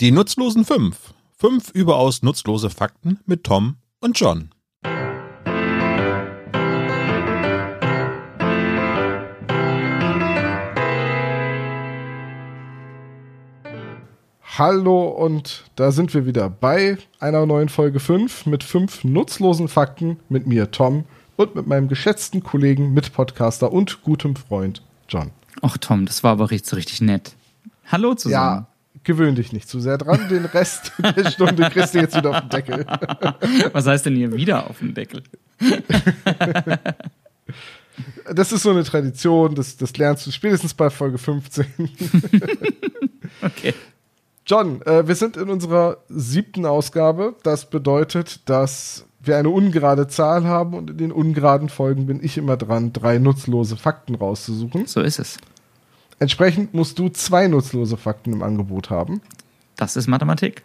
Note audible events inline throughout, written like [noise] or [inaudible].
Die nutzlosen fünf. Fünf überaus nutzlose Fakten mit Tom und John. Hallo und da sind wir wieder bei einer neuen Folge 5 mit fünf nutzlosen Fakten mit mir, Tom, und mit meinem geschätzten Kollegen, Mitpodcaster und gutem Freund, John. Ach Tom, das war aber richtig, richtig nett. Hallo zusammen. Ja, gewöhn dich nicht zu sehr dran. Den Rest [laughs] der Stunde kriegst du jetzt wieder auf den Deckel. Was heißt denn hier wieder auf den Deckel? [laughs] Das ist so eine Tradition, das, das lernst du spätestens bei Folge 15. [laughs] Okay. John, äh, wir sind in unserer siebten Ausgabe. Das bedeutet, dass wir eine ungerade Zahl haben und in den ungeraden Folgen bin ich immer dran, drei nutzlose Fakten rauszusuchen. So ist es. Entsprechend musst du zwei nutzlose Fakten im Angebot haben. Das ist Mathematik.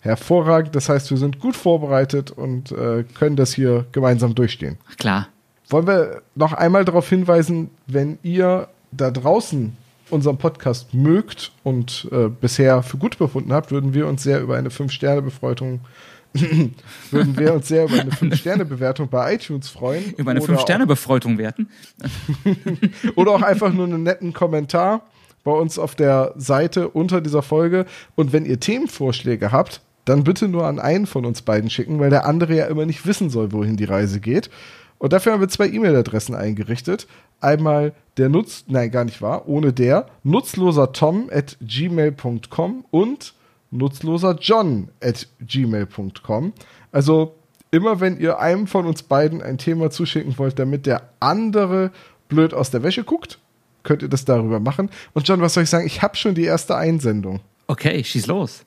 Hervorragend, das heißt, wir sind gut vorbereitet und äh, können das hier gemeinsam durchstehen. Ach, Klar. Wollen wir noch einmal darauf hinweisen, wenn ihr da draußen unseren Podcast mögt und äh, bisher für gut befunden habt, würden wir uns sehr über eine 5-Sterne-Befreutung [laughs] würden wir uns sehr über eine 5-Sterne-Bewertung bei iTunes freuen. Über eine Oder auch- 5-Sterne-Befreutung werten. [laughs] [laughs] Oder auch einfach nur einen netten Kommentar bei uns auf der Seite unter dieser Folge. Und wenn ihr Themenvorschläge habt, dann bitte nur an einen von uns beiden schicken, weil der andere ja immer nicht wissen soll, wohin die Reise geht. Und dafür haben wir zwei E-Mail-Adressen eingerichtet. Einmal der Nutz, nein, gar nicht wahr, ohne der, nutzloser Tom at gmail.com und nutzloser John at gmail.com. Also immer wenn ihr einem von uns beiden ein Thema zuschicken wollt, damit der andere blöd aus der Wäsche guckt, könnt ihr das darüber machen. Und John, was soll ich sagen? Ich habe schon die erste Einsendung. Okay, schieß los.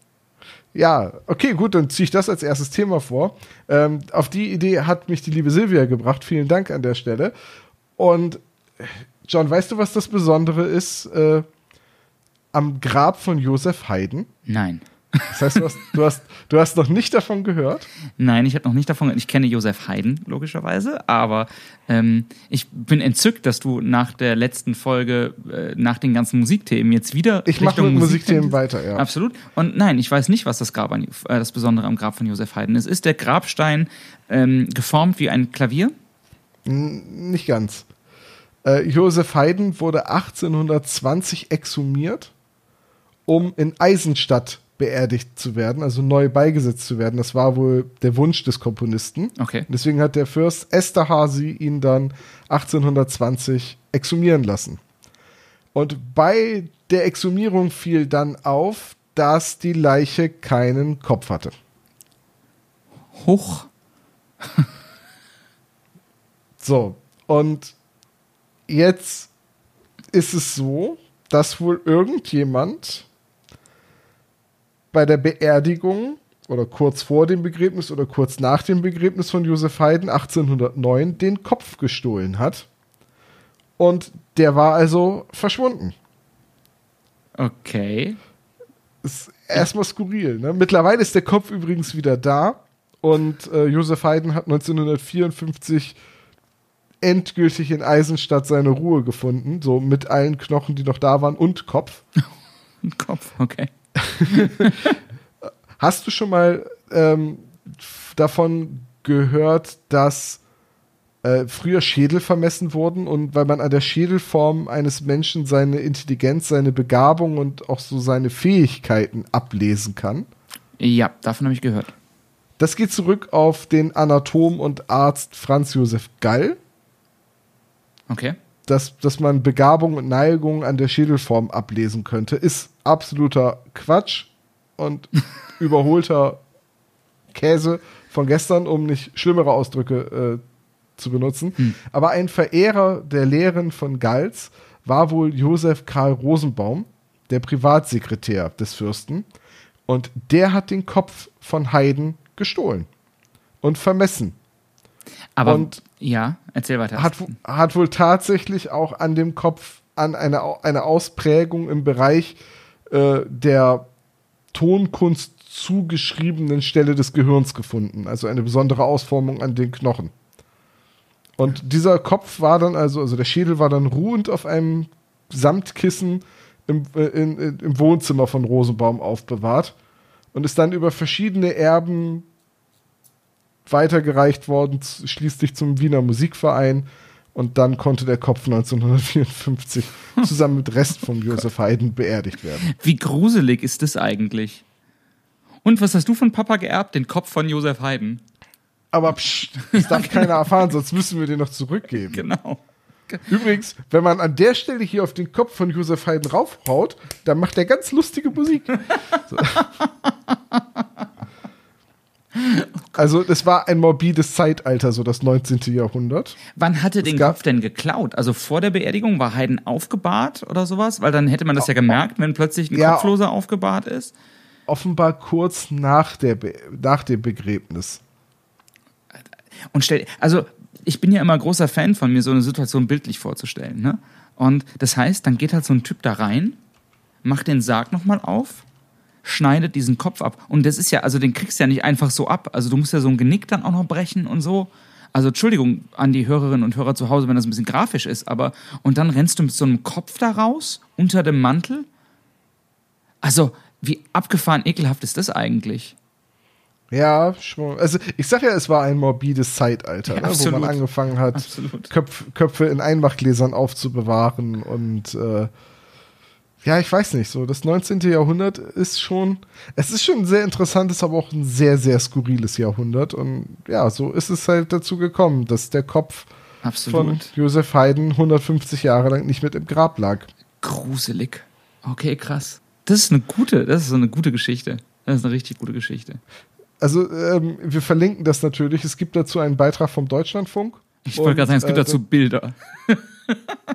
Ja, okay, gut, dann ziehe ich das als erstes Thema vor. Ähm, auf die Idee hat mich die liebe Silvia gebracht. Vielen Dank an der Stelle. Und äh, John, weißt du, was das Besondere ist äh, am Grab von Josef Haydn? Nein. Das heißt, du hast, du hast, du hast noch nicht davon gehört? Nein, ich habe noch nicht davon. Ich kenne Josef Haydn, logischerweise, aber ähm, ich bin entzückt, dass du nach der letzten Folge, äh, nach den ganzen Musikthemen jetzt wieder. Ich mache mit Musikthemen weiter, ja. Absolut. Und nein, ich weiß nicht, was das, Grab an, äh, das Besondere am Grab von Josef Haydn ist. Ist der Grabstein ähm, geformt wie ein Klavier? Nicht ganz. Äh, Josef Haydn wurde 1820 exhumiert, um in Eisenstadt beerdigt zu werden, also neu beigesetzt zu werden. Das war wohl der Wunsch des Komponisten. Okay. Deswegen hat der Fürst Esterhazy ihn dann 1820 exhumieren lassen. Und bei der Exhumierung fiel dann auf, dass die Leiche keinen Kopf hatte. Hoch. [laughs] So, und jetzt ist es so, dass wohl irgendjemand bei der Beerdigung oder kurz vor dem Begräbnis oder kurz nach dem Begräbnis von Josef Haydn 1809 den Kopf gestohlen hat. Und der war also verschwunden. Okay. Ist erstmal skurril. Ne? Mittlerweile ist der Kopf übrigens wieder da und äh, Josef Haydn hat 1954 endgültig in Eisenstadt seine Ruhe gefunden, so mit allen Knochen, die noch da waren und Kopf. [laughs] Kopf, okay. [laughs] Hast du schon mal ähm, davon gehört, dass äh, früher Schädel vermessen wurden und weil man an der Schädelform eines Menschen seine Intelligenz, seine Begabung und auch so seine Fähigkeiten ablesen kann? Ja, davon habe ich gehört. Das geht zurück auf den Anatom und Arzt Franz Josef Gall, Okay. Dass, dass man Begabung und Neigung an der Schädelform ablesen könnte, ist absoluter Quatsch und [laughs] überholter Käse von gestern, um nicht schlimmere Ausdrücke äh, zu benutzen. Aber ein Verehrer der Lehren von Galls war wohl Josef Karl Rosenbaum, der Privatsekretär des Fürsten. Und der hat den Kopf von Haydn gestohlen und vermessen. Aber Und- ja, erzähl weiter. hat, hat wohl tatsächlich auch an dem Kopf an eine, Au- eine Ausprägung im Bereich äh, der Tonkunst zugeschriebenen Stelle des Gehirns gefunden. Also eine besondere Ausformung an den Knochen. Und dieser Kopf war dann also, also der Schädel war dann ruhend auf einem Samtkissen im, äh, in, in, im Wohnzimmer von Rosenbaum aufbewahrt. und ist dann über verschiedene Erben weitergereicht worden, schließlich zum Wiener Musikverein. Und dann konnte der Kopf 1954 [laughs] zusammen mit Rest von Josef Haydn beerdigt werden. Wie gruselig ist das eigentlich? Und was hast du von Papa geerbt? Den Kopf von Josef Haydn. Aber psch, das darf [laughs] keiner erfahren, sonst müssen wir den noch zurückgeben. Genau. Übrigens, wenn man an der Stelle hier auf den Kopf von Josef Haydn raufhaut, dann macht er ganz lustige Musik. So. [laughs] Also, das war ein morbides Zeitalter, so das 19. Jahrhundert. Wann hat er den gab- Kopf denn geklaut? Also vor der Beerdigung war Haydn aufgebahrt oder sowas? Weil dann hätte man das ja gemerkt, wenn plötzlich ein Ja. Kopfloser aufgebahrt ist. Offenbar kurz nach, der Be nach dem Begräbnis. Und stell, also ich bin ja immer großer Fan von mir, so eine Situation bildlich vorzustellen. Ne? Und das heißt, dann geht halt so ein Typ da rein, macht den Sarg nochmal auf, schneidet diesen Kopf ab. Und das ist ja, also den kriegst du ja nicht einfach so ab. Also du musst ja so ein Genick dann auch noch brechen und so. Also Entschuldigung an die Hörerinnen und Hörer zu Hause, wenn das ein bisschen grafisch ist, aber und dann rennst du mit so einem Kopf da raus, unter dem Mantel. Also, wie abgefahren ekelhaft ist das eigentlich? Ja, schon. Also, ich sag ja, es war ein morbides Zeitalter, Ja, ne, wo man angefangen hat. Köpf, Köpfe in Einmachgläsern aufzubewahren und äh, ja, ich weiß nicht, so das 19. Jahrhundert ist schon, es ist schon ein sehr interessantes, aber auch ein sehr, sehr skurriles Jahrhundert und ja, so ist es halt dazu gekommen, dass der Kopf von Absolut. Josef Haydn 150 Jahre lang nicht mit im Grab lag. Gruselig. Okay, krass. Das ist eine gute, das ist so eine gute Geschichte. Das ist eine richtig gute Geschichte. Also, ähm, wir verlinken das natürlich. Es gibt dazu einen Beitrag vom Deutschlandfunk. Ich wollte gerade sagen, es gibt äh, dazu Bilder. [laughs]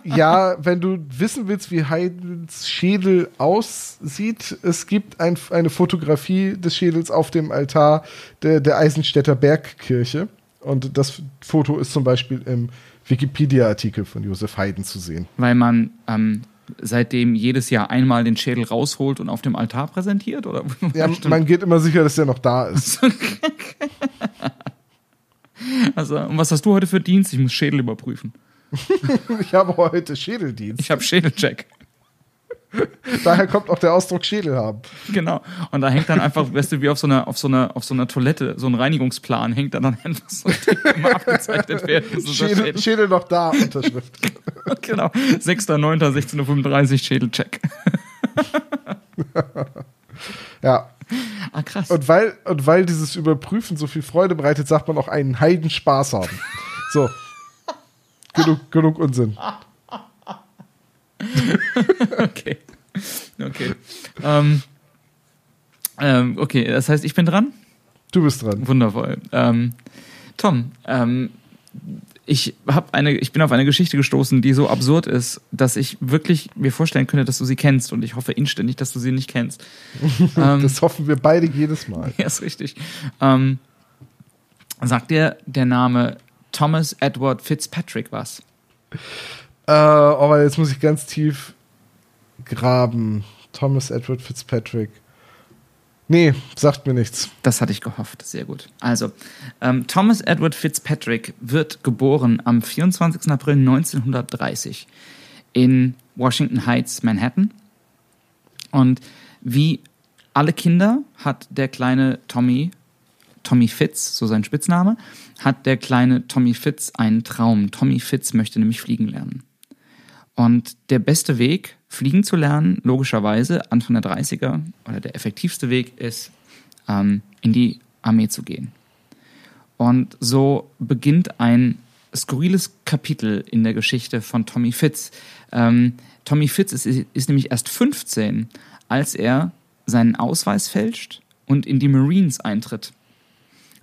Ja, wenn du wissen willst, wie Haydns Schädel aussieht, es gibt ein, eine Fotografie des Schädels auf dem Altar der, der Eisenstädter Bergkirche. Und das Foto ist zum Beispiel im Wikipedia-Artikel von Josef Haydn zu sehen. Weil man ähm, seitdem jedes Jahr einmal den Schädel rausholt und auf dem Altar präsentiert? Oder? [laughs] Ja, man geht immer sicher, dass der noch da ist. [laughs] also, und was hast du heute für Dienst? Ich muss Schädel überprüfen. [laughs] Ich habe heute Schädeldienst. Ich habe Schädelcheck. Daher kommt auch der Ausdruck Schädel haben. Genau. Und da hängt dann einfach, weißt du, wie auf so einer, auf so einer, auf so einer Toilette, so ein Reinigungsplan, hängt da dann einfach so ein immer abgezeichnet werden. Schädel, Schädel. Schädel noch da, Unterschrift. [laughs] Genau. 6.9.16.35 Uhr Schädelcheck. [laughs] Ja. Ah, krass. Und weil, und weil dieses Überprüfen so viel Freude bereitet, sagt man auch einen Heiden Spaß haben. So. genug, genug Unsinn. Okay. Okay. Ähm, ähm, okay, das heißt, ich bin dran? Du bist dran. Wundervoll. Ähm, Tom, ähm, ich, hab eine, ich bin auf eine Geschichte gestoßen, die so absurd ist, dass ich wirklich mir vorstellen könnte, dass du sie kennst. Und ich hoffe inständig, dass du sie nicht kennst. [laughs] ähm, Das hoffen wir beide jedes Mal. [laughs] ja, ist richtig. Ähm, sagt dir der Name Thomas Edward Fitzpatrick was? Äh, aber jetzt muss ich ganz tief graben. Thomas Edward Fitzpatrick. Nee, sagt mir nichts. Das hatte ich gehofft. Sehr gut. Also, ähm, Thomas Edward Fitzpatrick wird geboren am 24. April 1930 in Washington Heights, Manhattan. Und wie alle Kinder hat der kleine Tommy, Tommy Fitz, so sein Spitzname, hat der kleine Tommy Fitz einen Traum. Tommy Fitz möchte nämlich fliegen lernen. Und der beste Weg, fliegen zu lernen, logischerweise Anfang der 30er, oder der effektivste Weg ist, ähm, in die Armee zu gehen. Und so beginnt ein skurriles Kapitel in der Geschichte von Tommy Fitz. Ähm, Tommy Fitz ist, ist nämlich erst 15, als er seinen Ausweis fälscht und in die Marines eintritt.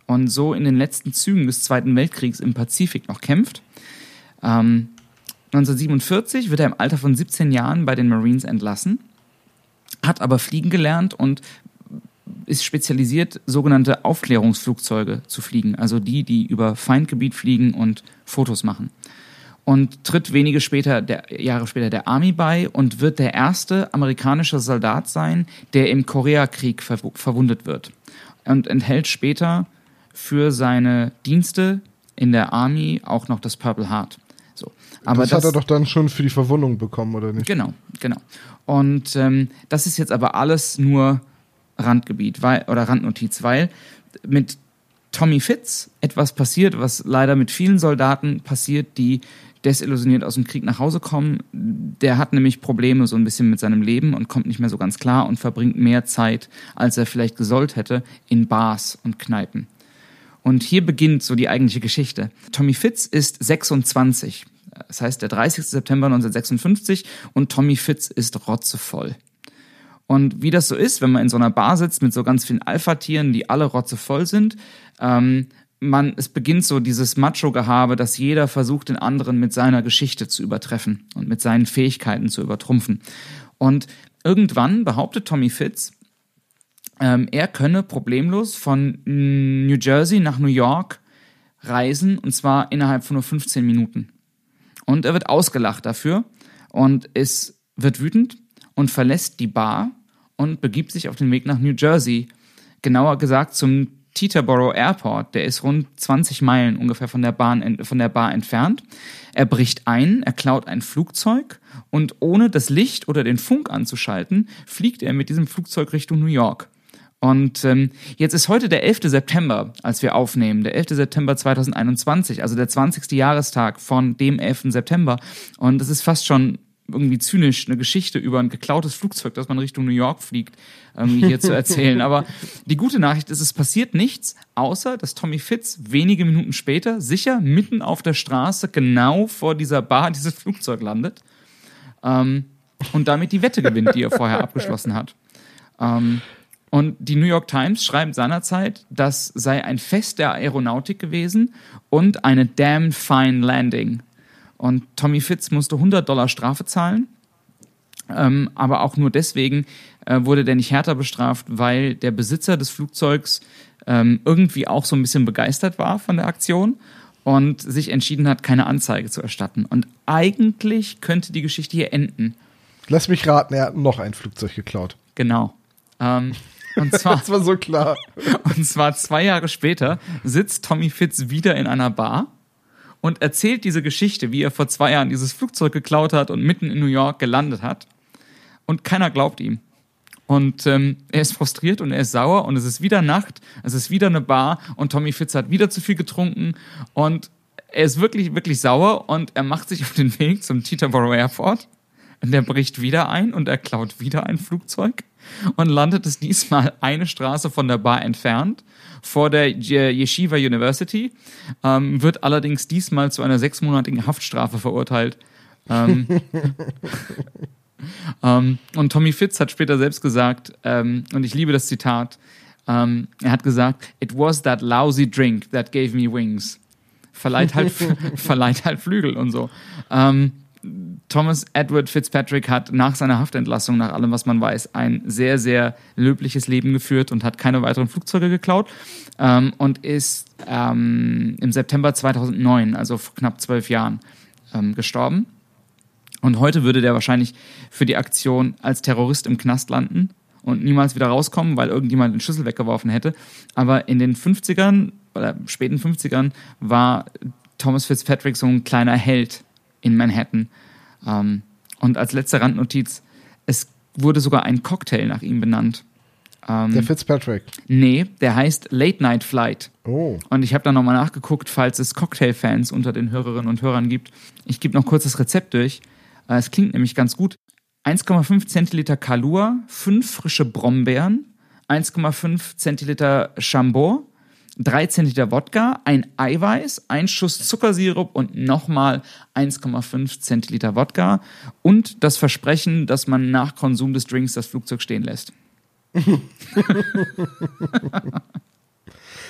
Und so in den letzten Zügen des Zweiten Weltkriegs im Pazifik noch kämpft. Ähm, 1947 wird er im Alter von 17 Jahren bei den Marines entlassen, hat aber fliegen gelernt und ist spezialisiert, sogenannte Aufklärungsflugzeuge zu fliegen, also die, die über Feindgebiet fliegen und Fotos machen. Und tritt wenige später, der, Jahre später der Army bei und wird der erste amerikanische Soldat sein, der im Koreakrieg ver verwundet wird. Und enthält später für seine Dienste in der Army auch noch das Purple Heart. Aber das, hat er doch dann schon für die Verwundung bekommen, oder nicht? Genau, genau. Und ähm, das ist jetzt aber alles nur Randgebiet weil, oder Randnotiz, weil mit Tommy Fitz etwas passiert, was leider mit vielen Soldaten passiert, die desillusioniert aus dem Krieg nach Hause kommen. Der hat nämlich Probleme so ein bisschen mit seinem Leben und kommt nicht mehr so ganz klar und verbringt mehr Zeit, als er vielleicht gesollt hätte, in Bars und Kneipen. Und hier beginnt so die eigentliche Geschichte. Tommy Fitz ist 26. Das heißt, der 30. September 1956 und Tommy Fitz ist rotzevoll. Und wie das so ist, wenn man in so einer Bar sitzt mit so ganz vielen Alpha-Tieren, die alle rotzevoll sind, ähm, man, es beginnt so dieses Macho-Gehabe, dass jeder versucht, den anderen mit seiner Geschichte zu übertreffen und mit seinen Fähigkeiten zu übertrumpfen. Und irgendwann behauptet Tommy Fitz, ähm, er könne problemlos von New Jersey nach New York reisen und zwar innerhalb von nur 15 Minuten. Und er wird ausgelacht dafür und ist, wird wütend und verlässt die Bar und begibt sich auf den Weg nach New Jersey. Genauer gesagt zum Teterboro Airport, der ist rund 20 Meilen ungefähr von der, Bahn, von der Bar entfernt. Er bricht ein, er klaut ein Flugzeug und ohne das Licht oder den Funk anzuschalten, fliegt er mit diesem Flugzeug Richtung New York. Und ähm, jetzt ist heute der 11. September, als wir aufnehmen, der 11. September 2021, also der 20. Jahrestag von dem 11. September. Und es ist fast schon irgendwie zynisch, eine Geschichte über ein geklautes Flugzeug, das man Richtung New York fliegt, ähm, hier zu erzählen. [laughs] Aber die gute Nachricht ist, es passiert nichts, außer dass Tommy Fitz wenige Minuten später sicher mitten auf der Straße genau vor dieser Bar dieses Flugzeug landet ähm, und damit die Wette gewinnt, die er vorher [laughs] abgeschlossen hat. Ähm, und die New York Times schreibt seinerzeit, das sei ein Fest der Aeronautik gewesen und eine damn fine landing. Und Tommy Fitz musste 100 Dollar Strafe zahlen. Ähm, aber auch nur deswegen äh, wurde der nicht härter bestraft, weil der Besitzer des Flugzeugs ähm, irgendwie auch so ein bisschen begeistert war von der Aktion und sich entschieden hat, keine Anzeige zu erstatten. Und eigentlich könnte die Geschichte hier enden. Lass mich raten, er hat noch ein Flugzeug geklaut. Genau. Ähm, und [laughs] zwar, das war so klar. Und zwar zwei Jahre später sitzt Tommy Fitz wieder in einer Bar und erzählt diese Geschichte, wie er vor zwei Jahren dieses Flugzeug geklaut hat und mitten in New York gelandet hat. Und keiner glaubt ihm. Und ähm, er ist frustriert und er ist sauer und es ist wieder Nacht, es ist wieder eine Bar und Tommy Fitz hat wieder zu viel getrunken und er ist wirklich, wirklich sauer und er macht sich auf den Weg zum Teterboro Airport und er bricht wieder ein und er klaut wieder ein Flugzeug und landet es diesmal [laughs] eine Straße von der Bar entfernt vor der Yeshiva University, ähm, wird allerdings diesmal zu einer sechsmonatigen Haftstrafe verurteilt. Ähm, [laughs] ähm, und Tommy Fitz hat später selbst gesagt, ähm, und ich liebe das Zitat, ähm, er hat gesagt, It was that lousy drink that gave me wings. Verleiht halt, [laughs] verleiht halt Flügel und so. Ähm, Thomas Edward Fitzpatrick hat nach seiner Haftentlassung, nach allem, was man weiß, ein sehr, sehr löbliches Leben geführt und hat keine weiteren Flugzeuge geklaut ähm, und ist ähm, im September 2009, also vor knapp zwölf Jahren, ähm, gestorben. Und heute würde der wahrscheinlich für die Aktion als Terrorist im Knast landen und niemals wieder rauskommen, weil irgendjemand den Schlüssel weggeworfen hätte. Aber in den 50ern, oder späten 50ern, war Thomas Fitzpatrick so ein kleiner Held in Manhattan. Ähm, und als letzte Randnotiz, es wurde sogar ein Cocktail nach ihm benannt. Ähm, der Fitzpatrick. Nee, der heißt Late Night Flight. Oh. Und ich habe da nochmal nachgeguckt, falls es Cocktail-Fans unter den Hörerinnen und Hörern gibt. Ich gebe noch kurz das Rezept durch. Äh, es klingt nämlich ganz gut. 1,5 Zentiliter Kalua, 5 frische Brombeeren, 1,5 Zentiliter Chambord, 3 Zentiliter Wodka, ein Eiweiß, ein Schuss Zuckersirup und nochmal 1,5 Zentiliter Wodka und das Versprechen, dass man nach Konsum des Drinks das Flugzeug stehen lässt. [laughs]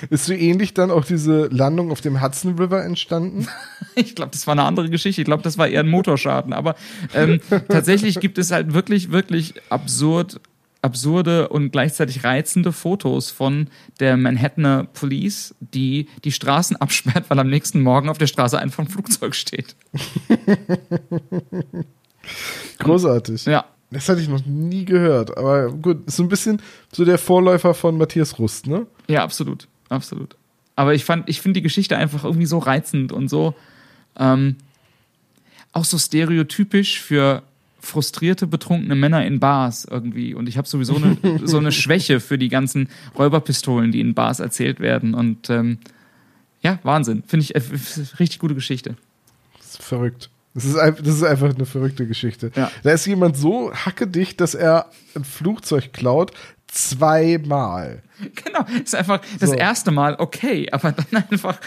Ist so ähnlich dann auch diese Landung auf dem Hudson River entstanden? [laughs] Ich glaube, das war eine andere Geschichte. Ich glaube, das war eher ein Motorschaden. Aber ähm, tatsächlich gibt es halt wirklich, wirklich absurd absurde und gleichzeitig reizende Fotos von der Manhattaner Police, die die Straßen absperrt, weil am nächsten Morgen auf der Straße einfach ein Flugzeug steht. [laughs] Großartig. Ja. Das hatte ich noch nie gehört, aber gut, ist so ein bisschen so der Vorläufer von Matthias Rust, ne? Ja, absolut, absolut. Aber ich fand, ich finde die Geschichte einfach irgendwie so reizend und so ähm, auch so stereotypisch für frustrierte, betrunkene Männer in Bars irgendwie. Und ich habe sowieso eine, [laughs] so eine Schwäche für die ganzen Räuberpistolen, die in Bars erzählt werden. Und ähm, ja, Wahnsinn. Finde ich äh, richtig gute Geschichte. Das ist verrückt. Das ist, einfach, das ist einfach eine verrückte Geschichte. Ja. Da ist jemand so hackedicht, dass er ein Flugzeug klaut, zweimal. [laughs] Genau, ist einfach das So. erste Mal okay, aber dann einfach,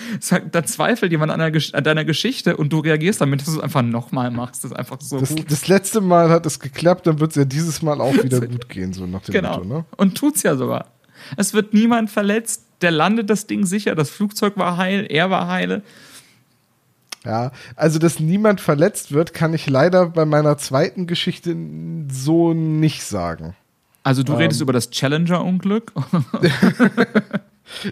da zweifelt jemand an, deiner Gesch- an deiner Geschichte und du reagierst damit, dass du es einfach nochmal machst. Das ist einfach so Das, gut. das letzte Mal hat es geklappt, dann wird es ja dieses Mal auch [laughs] wieder gut gehen, so nach dem Genau. Motto, ne? Und tut's ja sogar. Es wird niemand verletzt, der landet das Ding sicher, das Flugzeug war heil, er war heile. Ja, also dass niemand verletzt wird, kann ich leider bei meiner zweiten Geschichte so nicht sagen. Also du Ähm. redest über das Challenger-Unglück. [laughs]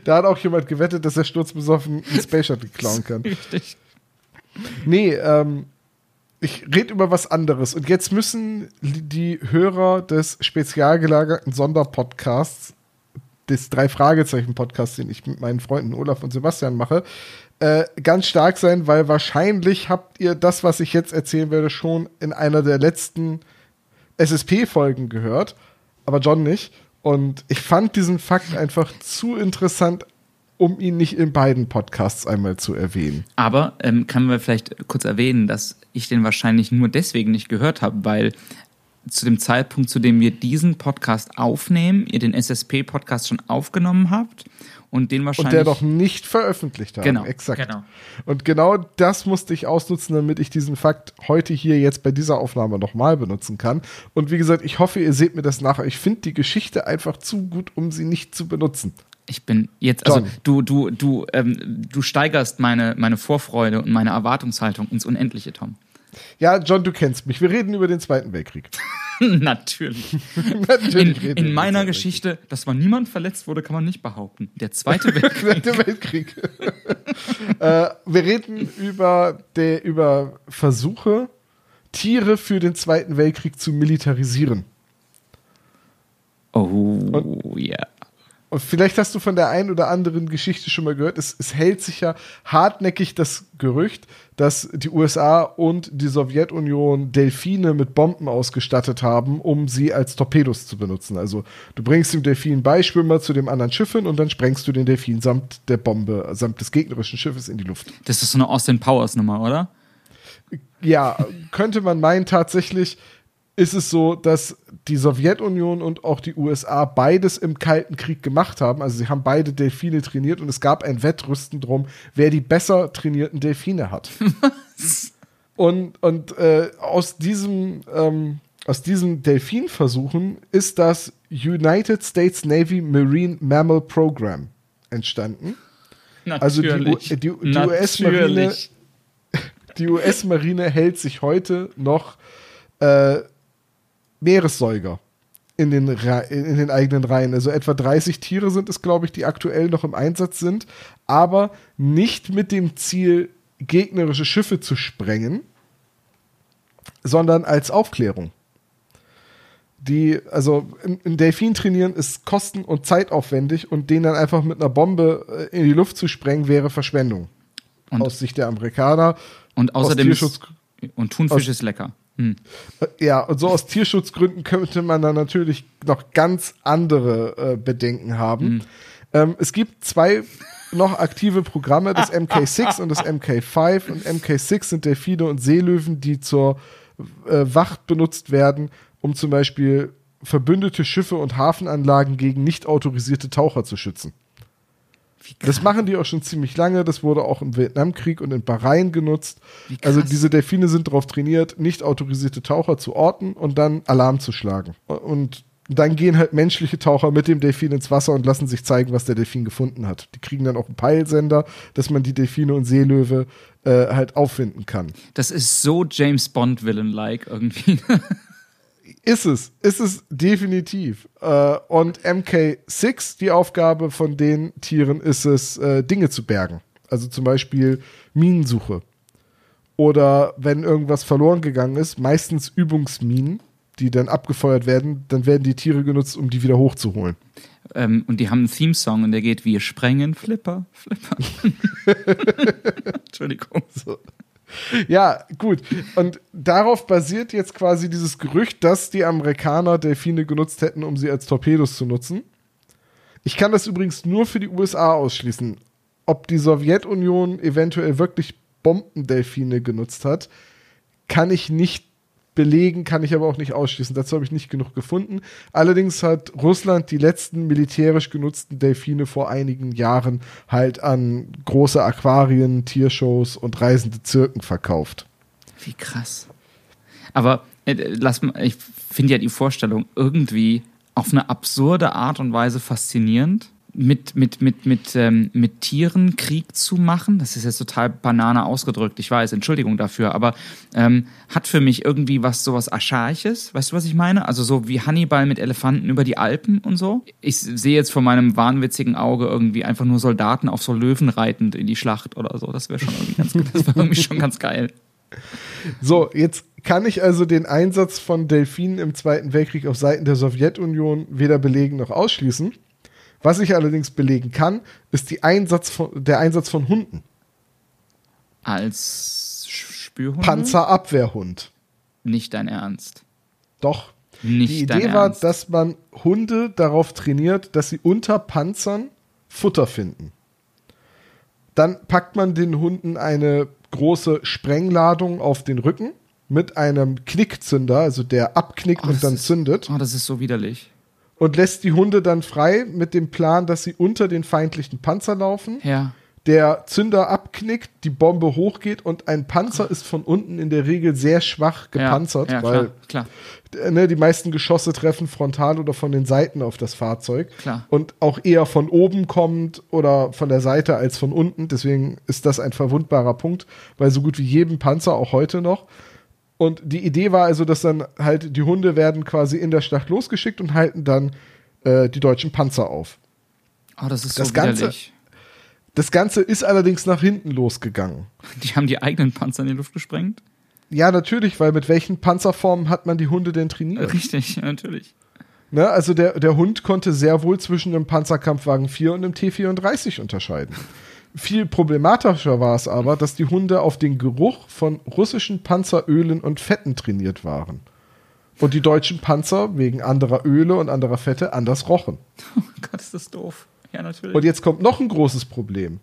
Da hat auch jemand gewettet, dass er sturzbesoffen einen Space Shuttle klauen [laughs] kann. Richtig. Nee, ähm, ich rede über was anderes. Und jetzt müssen die Hörer des spezial gelagerten Sonderpodcasts, des Drei-Fragezeichen-Podcasts, den ich mit meinen Freunden Olaf und Sebastian mache, äh, ganz stark sein, weil wahrscheinlich habt ihr das, was ich jetzt erzählen werde, schon in einer der letzten SSP-Folgen gehört, aber John nicht. Und ich fand diesen Fakt einfach zu interessant, um ihn nicht in beiden Podcasts einmal zu erwähnen. Aber ähm, können wir vielleicht kurz erwähnen, dass ich den wahrscheinlich nur deswegen nicht gehört habe, weil zu dem Zeitpunkt, zu dem wir diesen Podcast aufnehmen, ihr den SSP-Podcast schon aufgenommen habt und den Und wahrscheinlich. der doch nicht veröffentlicht haben. Genau, Exakt. genau. Und genau das musste ich ausnutzen, damit ich diesen Fakt heute hier jetzt bei dieser Aufnahme nochmal benutzen kann. Und wie gesagt, ich hoffe, ihr seht mir das nachher. Ich finde die Geschichte einfach zu gut, um sie nicht zu benutzen. Ich bin jetzt, also John. du, du, du, ähm, du steigerst meine, meine Vorfreude und meine Erwartungshaltung ins Unendliche, Tom. Ja, John, du kennst mich. Wir reden über den Zweiten Weltkrieg. [laughs] Natürlich. Natürlich In, in meiner Geschichte, dass man niemand verletzt wurde, kann man nicht behaupten. Der Zweite [laughs] Weltkrieg. Zweite Weltkrieg. [laughs] äh, wir reden über, der, über Versuche, Tiere für den Zweiten Weltkrieg zu militarisieren. Oh, ja. Und vielleicht hast du von der einen oder anderen Geschichte schon mal gehört. Es, es hält sich ja hartnäckig das Gerücht, dass die USA und die Sowjetunion Delfine mit Bomben ausgestattet haben, um sie als Torpedos zu benutzen. Also du bringst dem Delfin Beischwimmer zu dem anderen Schiff hin und dann sprengst du den Delfin samt der Bombe, samt des gegnerischen Schiffes in die Luft. Das ist so eine Austin Powers Nummer, oder? Ja, könnte man meinen, tatsächlich ist es so, dass die Sowjetunion und auch die USA beides im Kalten Krieg gemacht haben. Also sie haben beide Delfine trainiert und es gab ein Wettrüsten drum, wer die besser trainierten Delfine hat. [laughs] Und, und äh, aus diesem ähm, aus diesen Delfinversuchen ist das United States Navy Marine Mammal Program entstanden. Also die Natürlich. die- die US-Marine- Natürlich. [laughs] Die US-Marine hält sich heute noch äh, Meeressäuger in den, in den eigenen Reihen. Also etwa 30 Tiere sind es, glaube ich, die aktuell noch im Einsatz sind, aber nicht mit dem Ziel, gegnerische Schiffe zu sprengen, sondern als Aufklärung. Die, also ein Delfin trainieren ist kosten- und zeitaufwendig und den dann einfach mit einer Bombe äh, in die Luft zu sprengen, wäre Verschwendung. Und- aus Sicht der Amerikaner. Und außerdem. Ist, und Thunfisch aus- ist lecker. Hm. ja, und so aus Tierschutzgründen könnte man dann natürlich noch ganz andere äh, Bedenken haben. Ähm, es gibt zwei noch aktive Programme, das [laughs] MK6 und das MK5. Und MK6 sind Delfine und Seelöwen, die zur äh, Wacht benutzt werden, um zum Beispiel verbündete Schiffe und Hafenanlagen gegen nicht autorisierte Taucher zu schützen. Das machen die auch schon ziemlich lange. Das wurde auch im Vietnamkrieg und in Bahrain genutzt. Also diese Delfine sind darauf trainiert, nicht autorisierte Taucher zu orten und dann Alarm zu schlagen. Und dann gehen halt menschliche Taucher mit dem Delfin ins Wasser und lassen sich zeigen, was der Delfin gefunden hat. Die kriegen dann auch einen Peilsender, dass man die Delfine und Seelöwe äh, halt auffinden kann. Das ist so James Bond-Villain-like irgendwie. [laughs] Ist es, ist es definitiv. Äh, und MK6, die Aufgabe von den Tieren ist es, äh, Dinge zu bergen. Also zum Beispiel Minensuche. Oder wenn irgendwas verloren gegangen ist, meistens Übungsminen, die dann abgefeuert werden, dann werden die Tiere genutzt, um die wieder hochzuholen. ähm, und die haben einen Theme-Song und der geht: Wir sprengen Flipper, Flipper. [laughs] [laughs] Entschuldigung. So. Ja, gut. Und darauf basiert jetzt quasi dieses Gerücht, dass die Amerikaner Delfine genutzt hätten, um sie als Torpedos zu nutzen. Ich kann das übrigens nur für die USA ausschließen. Ob die Sowjetunion eventuell wirklich Bombendelfine genutzt hat, kann ich nicht belegen, kann ich aber auch nicht ausschließen. Dazu habe ich nicht genug gefunden. Allerdings hat Russland die letzten militärisch genutzten Delfine vor einigen Jahren halt an große Aquarien, Tiershows und reisende Zirken verkauft. Wie krass. Aber äh, lass ich finde ja die Vorstellung irgendwie auf eine absurde Art und Weise faszinierend mit, mit, mit, mit, ähm, mit Tieren Krieg zu machen, das ist jetzt total banane ausgedrückt, ich weiß, Entschuldigung dafür, aber ähm, hat für mich irgendwie was sowas Archaisches, weißt du, was ich meine? Also so wie Hannibal mit Elefanten über die Alpen und so. Ich sehe jetzt vor meinem wahnwitzigen Auge irgendwie einfach nur Soldaten auf so Löwen reitend in die Schlacht oder so. Das wäre schon irgendwie ganz, das wäre irgendwie schon ganz geil. So, jetzt kann ich also den Einsatz von Delfinen im Zweiten Weltkrieg auf Seiten der Sowjetunion weder belegen noch ausschließen. Was ich allerdings belegen kann, ist Einsatz von, der Einsatz von Hunden. Als Spürhund? Panzerabwehrhund. Nicht dein Ernst. Doch. Nicht die Idee war, Ernst. dass man Hunde darauf trainiert, dass sie unter Panzern Futter finden. Dann packt man den Hunden eine große Sprengladung auf den Rücken mit einem Knickzünder, also der abknickt Oh, und dann ist- zündet. Oh, das ist so widerlich. Und lässt die Hunde dann frei mit dem Plan, dass sie unter den feindlichen Panzer laufen. Ja. Der Zünder abknickt, die Bombe hochgeht und ein Panzer ist von unten in der Regel sehr schwach gepanzert, ja, ja, weil klar, klar. ne, die meisten Geschosse treffen frontal oder von den Seiten auf das Fahrzeug Klar. und auch eher von oben kommt oder von der Seite als von unten. Deswegen ist das ein verwundbarer Punkt bei so gut wie jedem Panzer, auch heute noch. Und die Idee war also, dass dann halt die Hunde werden quasi in der Schlacht losgeschickt und halten dann äh, die deutschen Panzer auf. Oh, das ist Das so Ganze- widerlich. Das Ganze ist allerdings nach hinten losgegangen. Die haben die eigenen Panzer in die Luft gesprengt? Ja, natürlich, weil mit welchen Panzerformen hat man die Hunde denn trainiert? Richtig, natürlich. Ne, also der, der Hund konnte sehr wohl zwischen einem Panzerkampfwagen 4 und einem T34 unterscheiden. Viel problematischer war es aber, dass die Hunde auf den Geruch von russischen Panzerölen und Fetten trainiert waren. Und die deutschen Panzer wegen anderer Öle und anderer Fette anders rochen. [laughs] Oh Gott, ist das doof. Ja, natürlich. Und jetzt kommt noch ein großes Problem.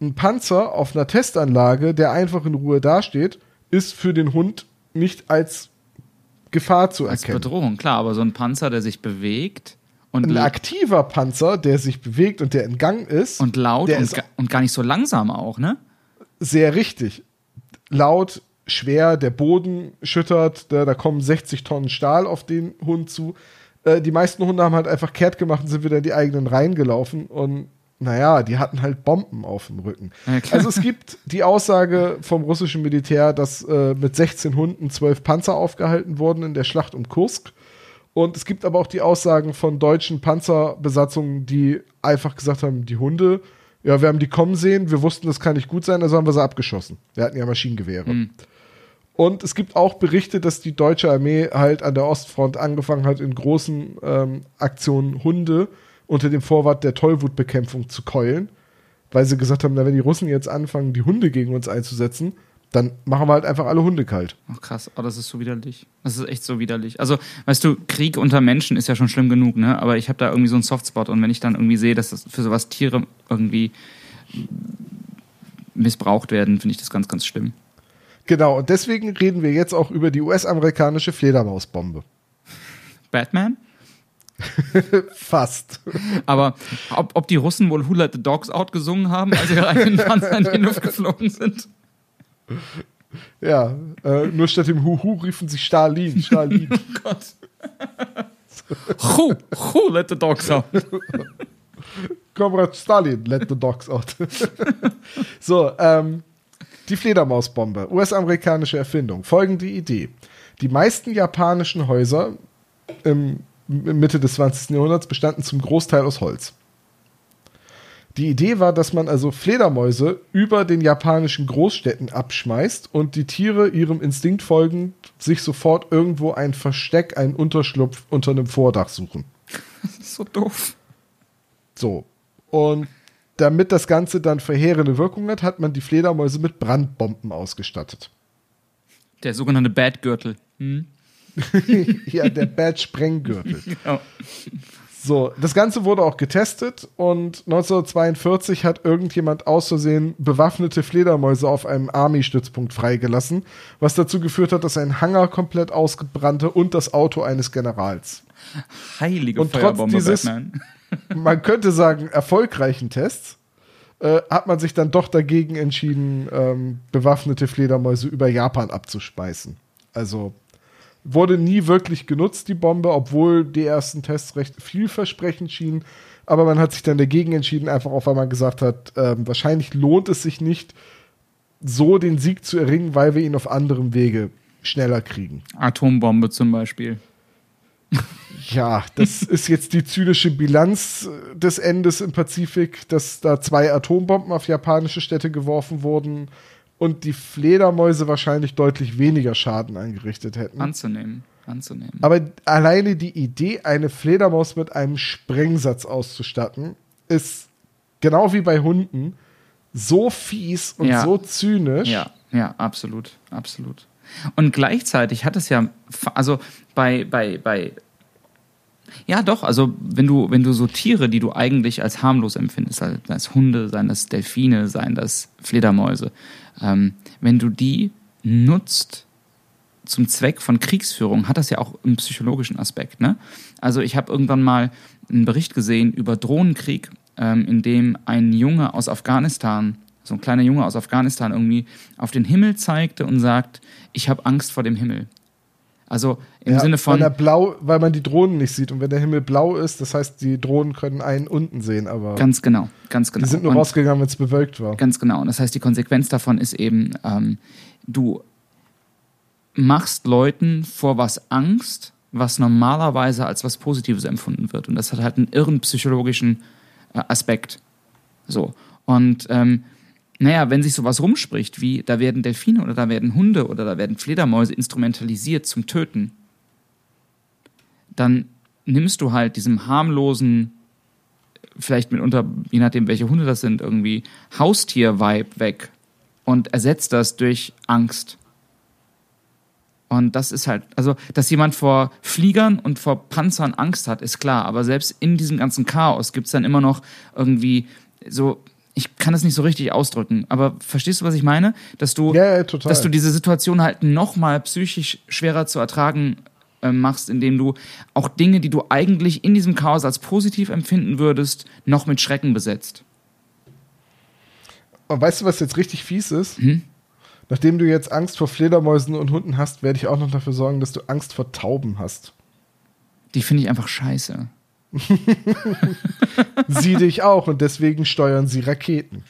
Ein Panzer auf einer Testanlage, der einfach in Ruhe dasteht, ist für den Hund nicht als Gefahr zu Als erkennen. Bedrohung, klar, aber so ein Panzer, der sich bewegt und, Ein aktiver Panzer, der sich bewegt und der in Gang ist, und laut der und, ist und gar nicht so langsam auch, ne? sehr richtig. Laut, schwer, der Boden schüttert, da, da kommen 60 Tonnen Stahl auf den Hund zu. Äh, die meisten Hunde haben halt einfach kehrt gemacht und sind wieder in die eigenen Reihen gelaufen und naja, die hatten halt Bomben auf dem Rücken. Ja, also es gibt die Aussage vom russischen Militär, dass äh, mit 16 Hunden 12 Panzer aufgehalten wurden in der Schlacht um Kursk. Und es gibt aber auch die Aussagen von deutschen Panzerbesatzungen, die einfach gesagt haben, die Hunde, ja, wir haben die kommen sehen, wir wussten, das kann nicht gut sein, also haben wir sie abgeschossen. Wir hatten ja Maschinengewehre. Hm. Und es gibt auch Berichte, dass die deutsche Armee halt an der Ostfront angefangen hat, in großen ähm, Aktionen Hunde unter dem Vorwand der Tollwutbekämpfung zu keulen, weil sie gesagt haben, na, wenn die Russen jetzt anfangen, die Hunde gegen uns einzusetzen, dann machen wir halt einfach alle Hunde kalt. Ach krass, oh, das ist so widerlich. Das ist echt so widerlich. Also, weißt du, Krieg unter Menschen ist ja schon schlimm genug, ne? Aber ich habe da irgendwie so einen Softspot und wenn ich dann irgendwie sehe, dass das für sowas Tiere irgendwie missbraucht werden, finde ich das ganz, ganz schlimm. Genau, und deswegen reden wir jetzt auch über die US-amerikanische Fledermausbombe. Batman? [laughs] Fast. Aber ob, ob die Russen wohl Who Let the Dogs Out gesungen haben, als ihre [laughs] eigenen Panzer in die Luft geflogen sind? Ja, äh, nur statt dem Huhu riefen sie Stalin, Stalin. [laughs] Oh Gott. Who, who let the dogs out? Comrade Stalin, let the dogs out. [laughs] so, ähm, die Fledermausbombe, US-amerikanische Erfindung. Folgende Idee. Die meisten japanischen Häuser im, im Mitte des 20. Jahrhunderts bestanden zum Großteil aus Holz. Die Idee war, dass man also Fledermäuse über den japanischen Großstädten abschmeißt und die Tiere ihrem Instinkt folgend sich sofort irgendwo ein Versteck, einen Unterschlupf unter einem Vordach suchen. Das [laughs] ist so doof. So. Und damit das Ganze dann verheerende Wirkung hat, hat man die Fledermäuse mit Brandbomben ausgestattet. Der sogenannte Badgürtel. Hm? [laughs] ja, der Bad-Sprenggürtel. [laughs] Genau. So, das Ganze wurde auch getestet und 1942 hat irgendjemand aus Versehen bewaffnete Fledermäuse auf einem Army-Stützpunkt freigelassen, was dazu geführt hat, dass ein Hangar komplett ausgebrannte und das Auto eines Generals. Heilige Und trotz Feuerbombe, dieses- Batman. [laughs] Man könnte sagen, erfolgreichen Tests äh, hat man sich dann doch dagegen entschieden, ähm, bewaffnete Fledermäuse über Japan abzuspeisen. Also wurde nie wirklich genutzt, die Bombe, obwohl die ersten Tests recht vielversprechend schienen. Aber man hat sich dann dagegen entschieden, einfach auch, weil man gesagt hat, ähm, wahrscheinlich lohnt es sich nicht, so den Sieg zu erringen, weil wir ihn auf anderem Wege schneller kriegen. Atombombe zum Beispiel. Ja, das [laughs] ist jetzt die zynische Bilanz äh, des Endes im Pazifik, dass da zwei Atombomben auf japanische Städte geworfen wurden und die Fledermäuse wahrscheinlich deutlich weniger Schaden angerichtet hätten. Anzunehmen. Anzunehmen. Aber alleine die Idee, eine Fledermaus mit einem Sprengsatz auszustatten, ist genau wie bei Hunden so fies und Ja. so zynisch. Ja, ja, absolut, absolut. Und gleichzeitig hat es ja, also bei, bei, bei, ja doch, also wenn du, wenn du so Tiere, die du eigentlich als harmlos empfindest, sei das Hunde, seien das Delfine, seien das Fledermäuse, ähm, wenn du die nutzt zum Zweck von Kriegsführung, hat das ja auch einen psychologischen Aspekt. Ne? Also ich habe irgendwann mal einen Bericht gesehen über Drohnenkrieg, ähm, in dem ein Junge aus Afghanistan, so ein kleiner Junge aus Afghanistan irgendwie auf den Himmel zeigte und sagt, ich habe Angst vor dem Himmel. Also im Ja, Sinne von, Weil, blau, weil man die Drohnen nicht sieht. Und wenn der Himmel blau ist, das heißt, die Drohnen können einen unten sehen, aber ganz genau, ganz genau. die sind nur Und- rausgegangen, wenn es bewölkt war. Ganz genau. Und das heißt, die Konsequenz davon ist eben, ähm, du machst Leuten vor was Angst, was normalerweise als was Positives empfunden wird. Und das hat halt einen irren psychologischen äh, Aspekt. So. Und ähm, naja, wenn sich sowas rumspricht, wie da werden Delfine oder da werden Hunde oder da werden Fledermäuse instrumentalisiert zum Töten, dann nimmst du halt diesem harmlosen, vielleicht mitunter, je nachdem, welche Hunde das sind, irgendwie Haustier-Vibe weg und ersetzt das durch Angst. Und das ist halt, also, dass jemand vor Fliegern und vor Panzern Angst hat, ist klar. Aber selbst in diesem ganzen Chaos gibt es dann immer noch irgendwie so, ich kann das nicht so richtig ausdrücken, aber verstehst du, was ich meine? Dass du, Ja, ja, dass du diese Situation halt nochmal psychisch schwerer zu ertragen äh, machst, indem du auch Dinge, die du eigentlich in diesem Chaos als positiv empfinden würdest, noch mit Schrecken besetzt. Und weißt du, was jetzt richtig fies ist? Hm? Nachdem du jetzt Angst vor Fledermäusen und Hunden hast, werde ich auch noch dafür sorgen, dass du Angst vor Tauben hast. Die finde ich einfach scheiße. [laughs] Sie dich auch und deswegen steuern sie Raketen.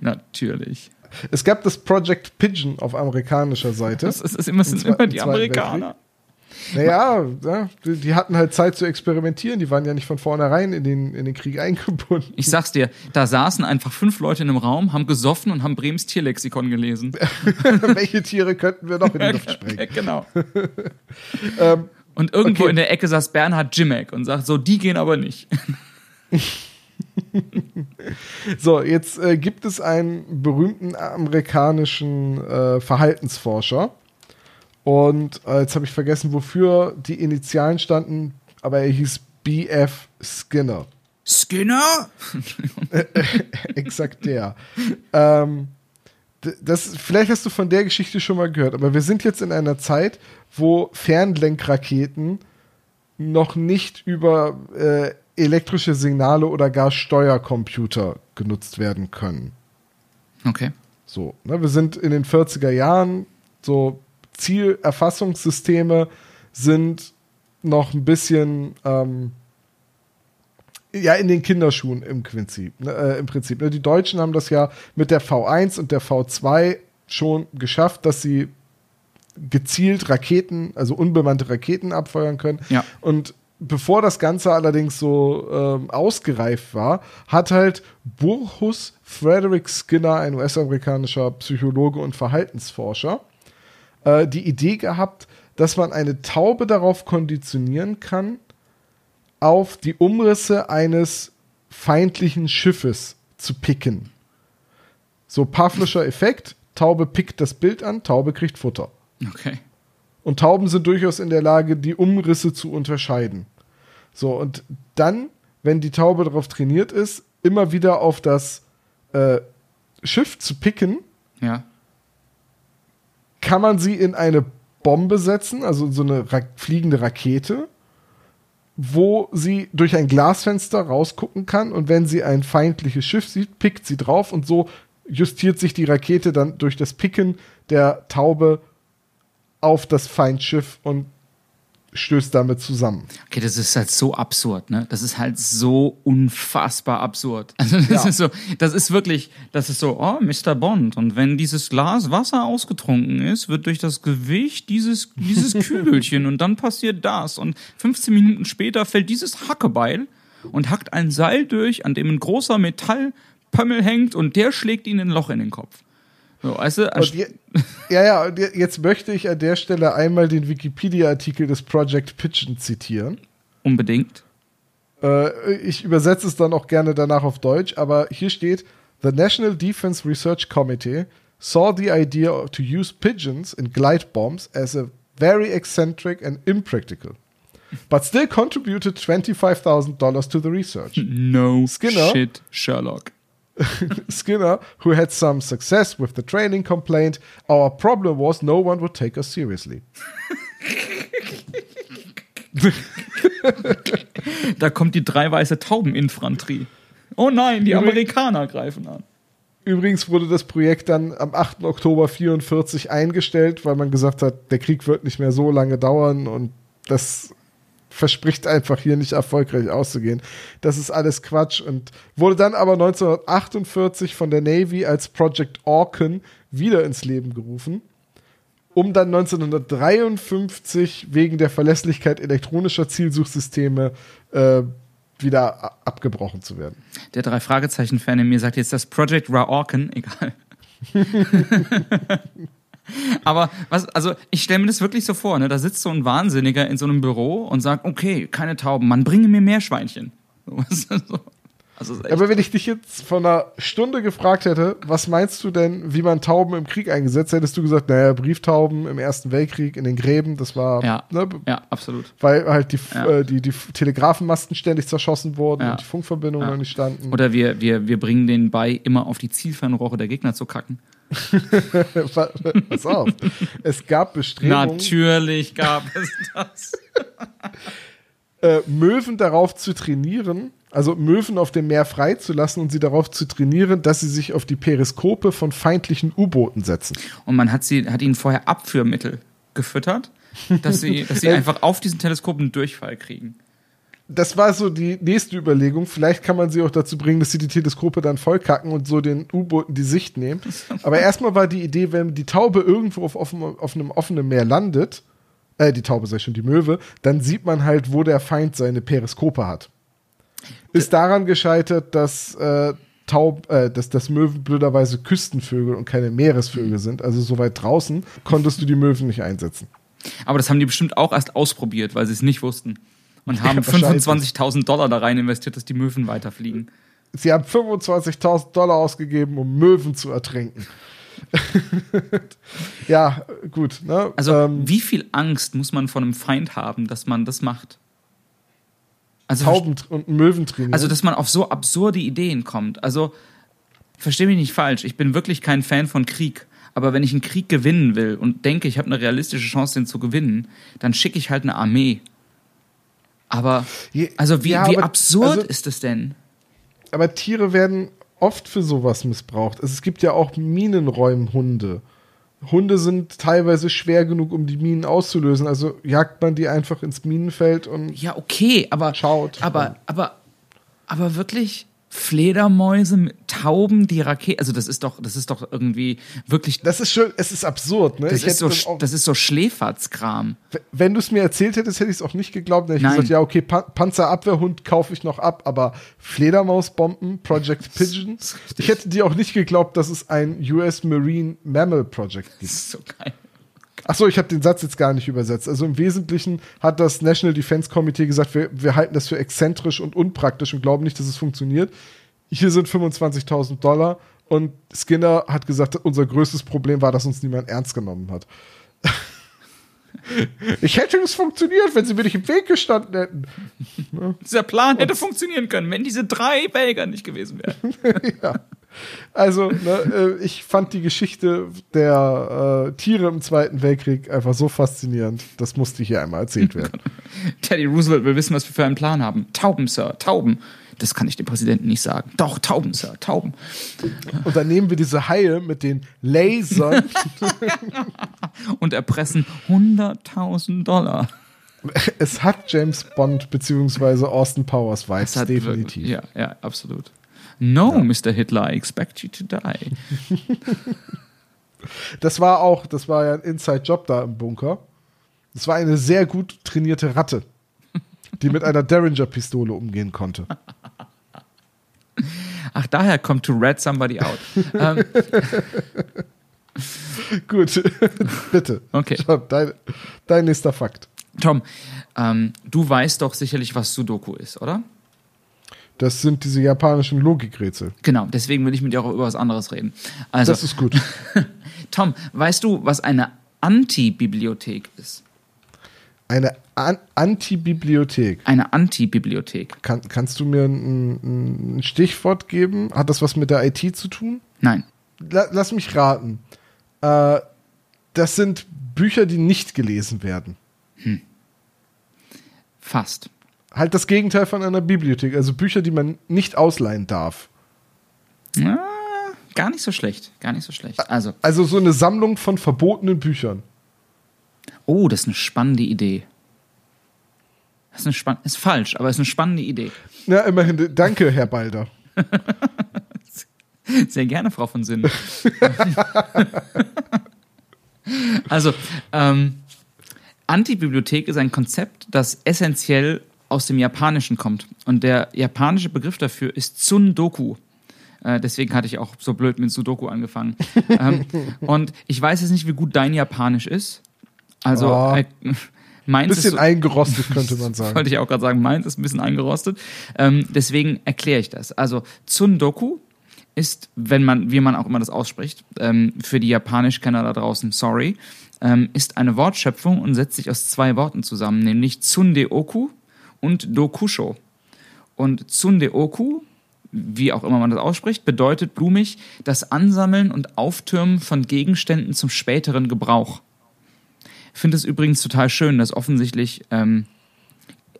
Natürlich. Es gab das Project Pigeon auf amerikanischer Seite. Das ist, ist immer, sind immer die Amerikaner. Naja, ja, die, die hatten halt Zeit zu experimentieren. Die waren ja nicht von vornherein in den, in den Krieg eingebunden. Ich sag's dir, da saßen einfach fünf Leute in einem Raum, haben gesoffen und haben Brems Tierlexikon gelesen. [laughs] Welche Tiere könnten wir noch in die Luft sprengen? [laughs] genau. Ähm, Und irgendwo okay. in der Ecke saß Bernhard Jimek und sagt so, die gehen aber nicht. [laughs] So, jetzt äh, gibt es einen berühmten amerikanischen äh, Verhaltensforscher. Und äh, jetzt habe ich vergessen, wofür die Initialen standen, aber er hieß B.F. Skinner. Skinner? [laughs] Exakt der. ähm, das, vielleicht hast du von der Geschichte schon mal gehört, aber wir sind jetzt in einer Zeit, wo Fernlenkraketen noch nicht über äh, elektrische Signale oder gar Steuercomputer genutzt werden können. Okay. So, ne, wir sind in den 40er Jahren, so Zielerfassungssysteme sind noch ein bisschen ähm, ja in den Kinderschuhen im Prinzip. Ne, äh, im Prinzip ne? Die Deutschen haben das ja mit der V1 und der V2 schon geschafft, dass sie gezielt Raketen, also unbemannte Raketen abfeuern können. Ja. Und bevor das Ganze allerdings so ähm, ausgereift war, hat halt Burhus Frederick Skinner, ein US-amerikanischer Psychologe und Verhaltensforscher, äh, die Idee gehabt, dass man eine Taube darauf konditionieren kann, auf die Umrisse eines feindlichen Schiffes zu picken. So Pavlischer Effekt, Taube pickt das Bild an, Taube kriegt Futter. Okay. Und Tauben sind durchaus in der Lage, die Umrisse zu unterscheiden. So, und dann, wenn die Taube darauf trainiert ist, immer wieder auf das äh, Schiff zu picken, Ja. kann man sie in eine Bombe setzen, also so eine Ra fliegende Rakete, wo sie durch ein Glasfenster rausgucken kann und wenn sie ein feindliches Schiff sieht, pickt sie drauf und so justiert sich die Rakete dann durch das Picken der Taube auf das Feindschiff und stößt damit zusammen. Okay, das ist halt so absurd, ne? Das ist halt so unfassbar absurd. [laughs] Also das Ja. ist so, das ist wirklich, das ist so, oh, Mr. Bond. Und wenn dieses Glas Wasser ausgetrunken ist, wird durch das Gewicht dieses, dieses [laughs] Kügelchen und dann passiert das. Und 15 Minuten später fällt dieses Hackebeil und hackt ein Seil durch, an dem ein großer Metallpömmel hängt und der schlägt ihn ein Loch in den Kopf. So, weißt du, Und je, ja, ja, und je- jetzt möchte ich an der Stelle einmal den Wikipedia-Artikel des Project Pigeon zitieren. unbedingt. Äh, ich übersetze es dann auch gerne danach auf Deutsch, aber hier steht: The National Defense Research Committee saw the idea to use pigeons in glide bombs as a very eccentric and impractical, but still contributed $25,000 to the research. No Skinner? shit, Sherlock. [laughs] Skinner, who had some success with the training, complained, Our problem was no one would take us seriously. [laughs] Da kommt die drei weiße Taubeninfanterie. Oh nein, die Amerikaner greifen an. Übrigens wurde das Projekt dann am 8. Oktober 44 eingestellt, weil man gesagt hat, der Krieg wird nicht mehr so lange dauern und das verspricht einfach hier nicht erfolgreich auszugehen. Das ist alles Quatsch und wurde dann aber 1948 von der Navy als Project Orcan wieder ins Leben gerufen, um dann 1953 wegen der Verlässlichkeit elektronischer Zielsuchsysteme äh, wieder abgebrochen zu werden. Der drei Fragezeichen-Fan in mir sagt jetzt das Project Raorken, egal. [laughs] [laughs] Aber was, also ich stelle mir das wirklich so vor, ne? Da sitzt so ein Wahnsinniger in so einem Büro und sagt, okay, keine Tauben, man bringe mir Meerschweinchen. [laughs] So, weißt du, so. Also, Aber wenn ich dich jetzt vor einer Stunde gefragt hätte, was meinst du denn, wie man Tauben im Krieg eingesetzt, hättest du gesagt, naja, Brieftauben im Ersten Weltkrieg in den Gräben, das war, ja, ne, ja, absolut. weil halt die, Ja. äh, die, die Telegrafenmasten ständig zerschossen wurden Ja. und die Funkverbindungen noch nicht standen. Oder wir, wir, wir bringen denen bei, immer auf die Zielfernrohre der Gegner zu kacken. [laughs] Pass auf. es gab Bestrebungen, Natürlich gab es das. [laughs] äh, Möwen darauf zu trainieren, also Möwen auf dem Meer freizulassen und sie darauf zu trainieren, dass sie sich auf die Periskope von feindlichen U-Booten setzen. Und man hat, sie, hat ihnen vorher Abführmittel gefüttert, dass sie, dass sie [laughs] Äh, einfach auf diesen Teleskopen einen Durchfall kriegen. Das war so die nächste Überlegung. Vielleicht kann man sie auch dazu bringen, dass sie die Teleskope dann vollkacken und so den U-Booten die Sicht nehmen. [laughs] Aber erstmal war die Idee, wenn die Taube irgendwo auf, offen, auf einem offenen Meer landet, äh, die Taube sei schon, die Möwe, dann sieht man halt, wo der Feind seine Periskope hat. Ist daran gescheitert, dass äh, Taub, äh, dass das Möwen blöderweise Küstenvögel und keine Meeresvögel sind. Also so weit draußen konntest du die Möwen nicht einsetzen. Aber das haben die bestimmt auch erst ausprobiert, weil sie es nicht wussten. Und haben Ja, wahrscheinlich. 25.000 Dollar da rein investiert, dass die Möwen weiterfliegen. Sie haben 25.000 Dollar ausgegeben, um Möwen zu ertränken. [laughs] ja, gut. Ne? Also, ähm, wie viel Angst muss man von einem Feind haben, dass man das macht? Also, Tauben und Möwen trainieren. also, dass man auf so absurde Ideen kommt. Also, verstehe mich nicht falsch, ich bin wirklich kein Fan von Krieg. Aber wenn ich einen Krieg gewinnen will und denke, ich habe eine realistische Chance, den zu gewinnen, dann schicke ich halt eine Armee. Aber, also wie, ja, wie aber- absurd also- ist das denn? aber Tiere werden oft für sowas missbraucht. Also es gibt ja auch Minenräumhunde. Hunde sind teilweise schwer genug, um die Minen auszulösen. Also jagt man die einfach ins Minenfeld und Ja, okay, aber, Schaut. aber, aber, aber wirklich Fledermäuse mit Tauben, die Rakete, also das ist doch, das ist doch irgendwie wirklich, das ist schon, es ist absurd, ne? das ist so, auch- das ist so Schläferzkram. Wenn du es mir erzählt hättest, hätte ich es auch nicht geglaubt. Dann hätte ich gesagt, ja, okay, Pa Panzerabwehrhund kaufe ich noch ab, aber Fledermausbomben, Project [laughs] Pigeon. Ich hätte dir auch nicht geglaubt, dass es ein US Marine Mammal Project Das gibt. ist so geil. Achso, ich habe den Satz jetzt gar nicht übersetzt. Also im Wesentlichen hat das National Defense Committee gesagt, wir, wir halten das für exzentrisch und unpraktisch und glauben nicht, dass es funktioniert. Hier sind 25.000 Dollar und Skinner hat gesagt, unser größtes Problem war, dass uns niemand ernst genommen hat. [laughs] ich hätte es funktioniert, wenn sie mir nicht im Weg gestanden hätten. Dieser Plan hätte funktionieren können, wenn diese drei Belger nicht gewesen wären. [laughs] ja. Also, ne, äh, ich fand die Geschichte der äh, Tiere im Zweiten Weltkrieg einfach so faszinierend. Das musste hier einmal erzählt werden. [laughs] Teddy Roosevelt will wissen, was wir für einen Plan haben. Tauben, Sir, Tauben. Das kann ich dem Präsidenten nicht sagen. Doch, Tauben, Sir, Tauben. Und dann nehmen wir diese Haie mit den Lasern. [laughs] Und erpressen 100.000 Dollar. Es hat James Bond bzw. Austin Powers Vibes, definitiv. Ja, ja, absolut. No, ja. Mr. Hitler, I expect you to die. [laughs] das war auch, das war ja ein Inside-Job da im Bunker. Das war eine sehr gut trainierte Ratte, die mit einer Derringer-Pistole umgehen konnte. [laughs] Ach, daher kommt to rat somebody out. ähm. [laughs] Gut, bitte. Okay. Schon, dein, dein nächster Fakt. Tom, ähm, du weißt doch sicherlich, was Sudoku ist, oder? Das sind diese japanischen Logikrätsel. Genau, deswegen will ich mit dir auch über was anderes reden. Also, das ist gut. [laughs] Tom, weißt du, was eine Antibibliothek ist? Eine An Antibibliothek. Eine Antibibliothek. Kann, kannst du mir ein, ein, Stichwort geben? Hat das was mit der IT zu tun? Nein. La lass mich raten. Äh, das sind Bücher, die nicht gelesen werden. Hm. Fast halt das Gegenteil von einer Bibliothek, also Bücher, die man nicht ausleihen darf. Ja, gar nicht so schlecht, gar nicht so schlecht. Also, also so eine Sammlung von verbotenen Büchern. Oh, das ist eine spannende Idee. Das ist, eine spann ist falsch, aber es ist eine spannende Idee. Ja, immerhin. Danke, Herr Balder. [laughs] Sehr gerne, Frau von Sinn. [laughs] also, ähm, Antibibliothek ist ein Konzept, das essentiell aus dem Japanischen kommt. Und der japanische Begriff dafür ist Tsundoku. Äh, deswegen hatte ich auch so blöd mit Sudoku angefangen. [laughs] ähm, und ich weiß jetzt nicht, wie gut dein Japanisch ist. Also, oh. äh, meins bisschen so, eingerostet, könnte man [laughs] sagen. Wollte ich auch gerade sagen, meins ist ein bisschen eingerostet. Ähm, deswegen erkläre ich das. Also, Tsundoku ist, wenn man, wie man auch immer das ausspricht, ähm, für die Japanischkenner da draußen, sorry, ähm, ist eine Wortschöpfung und setzt sich aus zwei Worten zusammen, nämlich Tsundeoku und Dokusho. Und Tsundeoku, wie auch immer man das ausspricht, bedeutet blumig das Ansammeln und Auftürmen von Gegenständen zum späteren Gebrauch. Ich finde es übrigens total schön, dass offensichtlich ähm,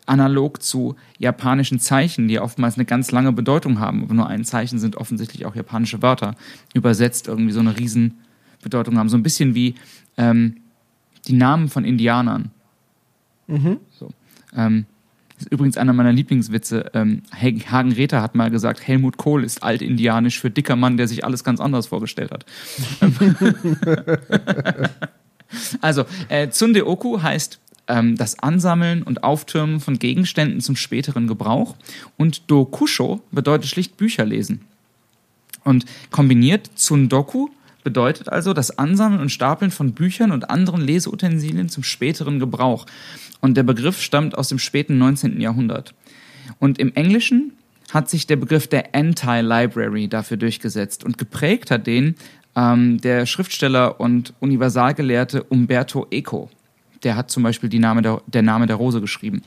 analog zu japanischen Zeichen, die oftmals eine ganz lange Bedeutung haben, aber nur ein Zeichen sind offensichtlich auch japanische Wörter, übersetzt irgendwie so eine Riesenbedeutung haben. So ein bisschen wie ähm, die Namen von Indianern. Mhm. So. Ähm, übrigens einer meiner Lieblingswitze. Ähm, Hagen Rether hat mal gesagt, Helmut Kohl ist altindianisch für dicker Mann, der sich alles ganz anders vorgestellt hat. [laughs] also, äh, Tsundeoku heißt ähm, das Ansammeln und Auftürmen von Gegenständen zum späteren Gebrauch. Und Dokusho bedeutet schlicht Bücher lesen. Und kombiniert Tsundoku bedeutet also das Ansammeln und Stapeln von Büchern und anderen Leseutensilien zum späteren Gebrauch. Und der Begriff stammt aus dem späten 19. Jahrhundert. Und im Englischen hat sich der Begriff der Anti-Library dafür durchgesetzt und geprägt hat den ähm, der Schriftsteller und Universalgelehrte Umberto Eco. Der hat zum Beispiel die Name der, der Name der Rose geschrieben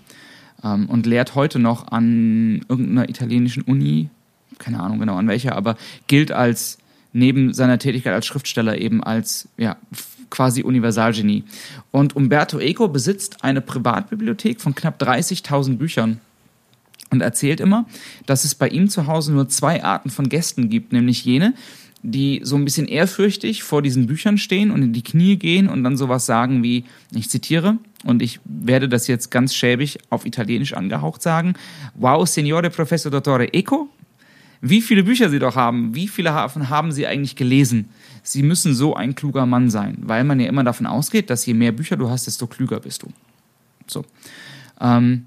ähm, und lehrt heute noch an irgendeiner italienischen Uni, keine Ahnung genau an welcher, aber gilt als neben seiner Tätigkeit als Schriftsteller eben als ja, quasi Universalgenie. Und Umberto Eco besitzt eine Privatbibliothek von knapp 30.000 Büchern und erzählt immer, dass es bei ihm zu Hause nur zwei Arten von Gästen gibt, nämlich jene, die so ein bisschen ehrfürchtig vor diesen Büchern stehen und in die Knie gehen und dann sowas sagen wie, ich zitiere, und ich werde das jetzt ganz schäbig auf Italienisch angehaucht sagen, Wow, Signore Professor Dottore Eco, wie viele Bücher Sie doch haben, wie viele davon haben Sie eigentlich gelesen? Sie müssen so ein kluger Mann sein, weil man ja immer davon ausgeht, dass je mehr Bücher du hast, desto klüger bist du. So. Ähm,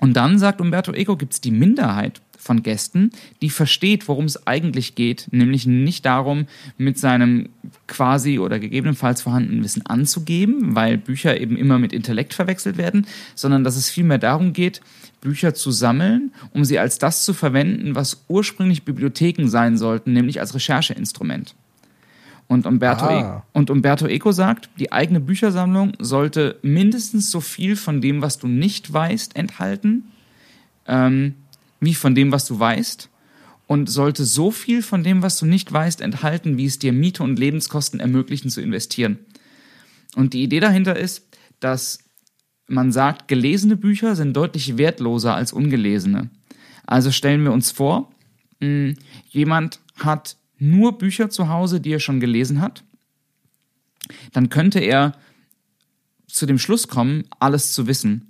Und dann, sagt Umberto Eco, gibt es die Minderheit von Gästen, die versteht, worum es eigentlich geht, nämlich nicht darum, mit seinem quasi oder gegebenenfalls vorhandenen Wissen anzugeben, weil Bücher eben immer mit Intellekt verwechselt werden, sondern dass es vielmehr darum geht, Bücher zu sammeln, um sie als das zu verwenden, was ursprünglich Bibliotheken sein sollten, nämlich als Rechercheinstrument. Und Umberto, Ah. e und Umberto Eco sagt, die eigene Büchersammlung sollte mindestens so viel von dem, was du nicht weißt, enthalten, ähm, wie von dem, was du weißt. Und sollte so viel von dem, was du nicht weißt, enthalten, wie es dir Miete und Lebenskosten ermöglichen zu investieren. Und die Idee dahinter ist, dass man sagt, gelesene Bücher sind deutlich wertloser als ungelesene. Also stellen wir uns vor, jemand hat nur Bücher zu Hause, die er schon gelesen hat. Dann könnte er zu dem Schluss kommen, alles zu wissen.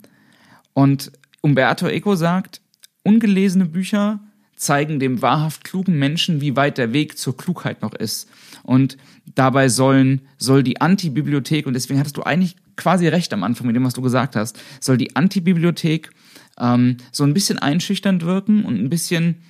Und Umberto Eco sagt, ungelesene Bücher zeigen dem wahrhaft klugen Menschen, wie weit der Weg zur Klugheit noch ist. Und dabei sollen, soll die Antibibliothek, und deswegen hattest du eigentlich quasi recht am Anfang mit dem, was du gesagt hast, soll die Antibibliothek ähm, so ein bisschen einschüchternd wirken und ein bisschen,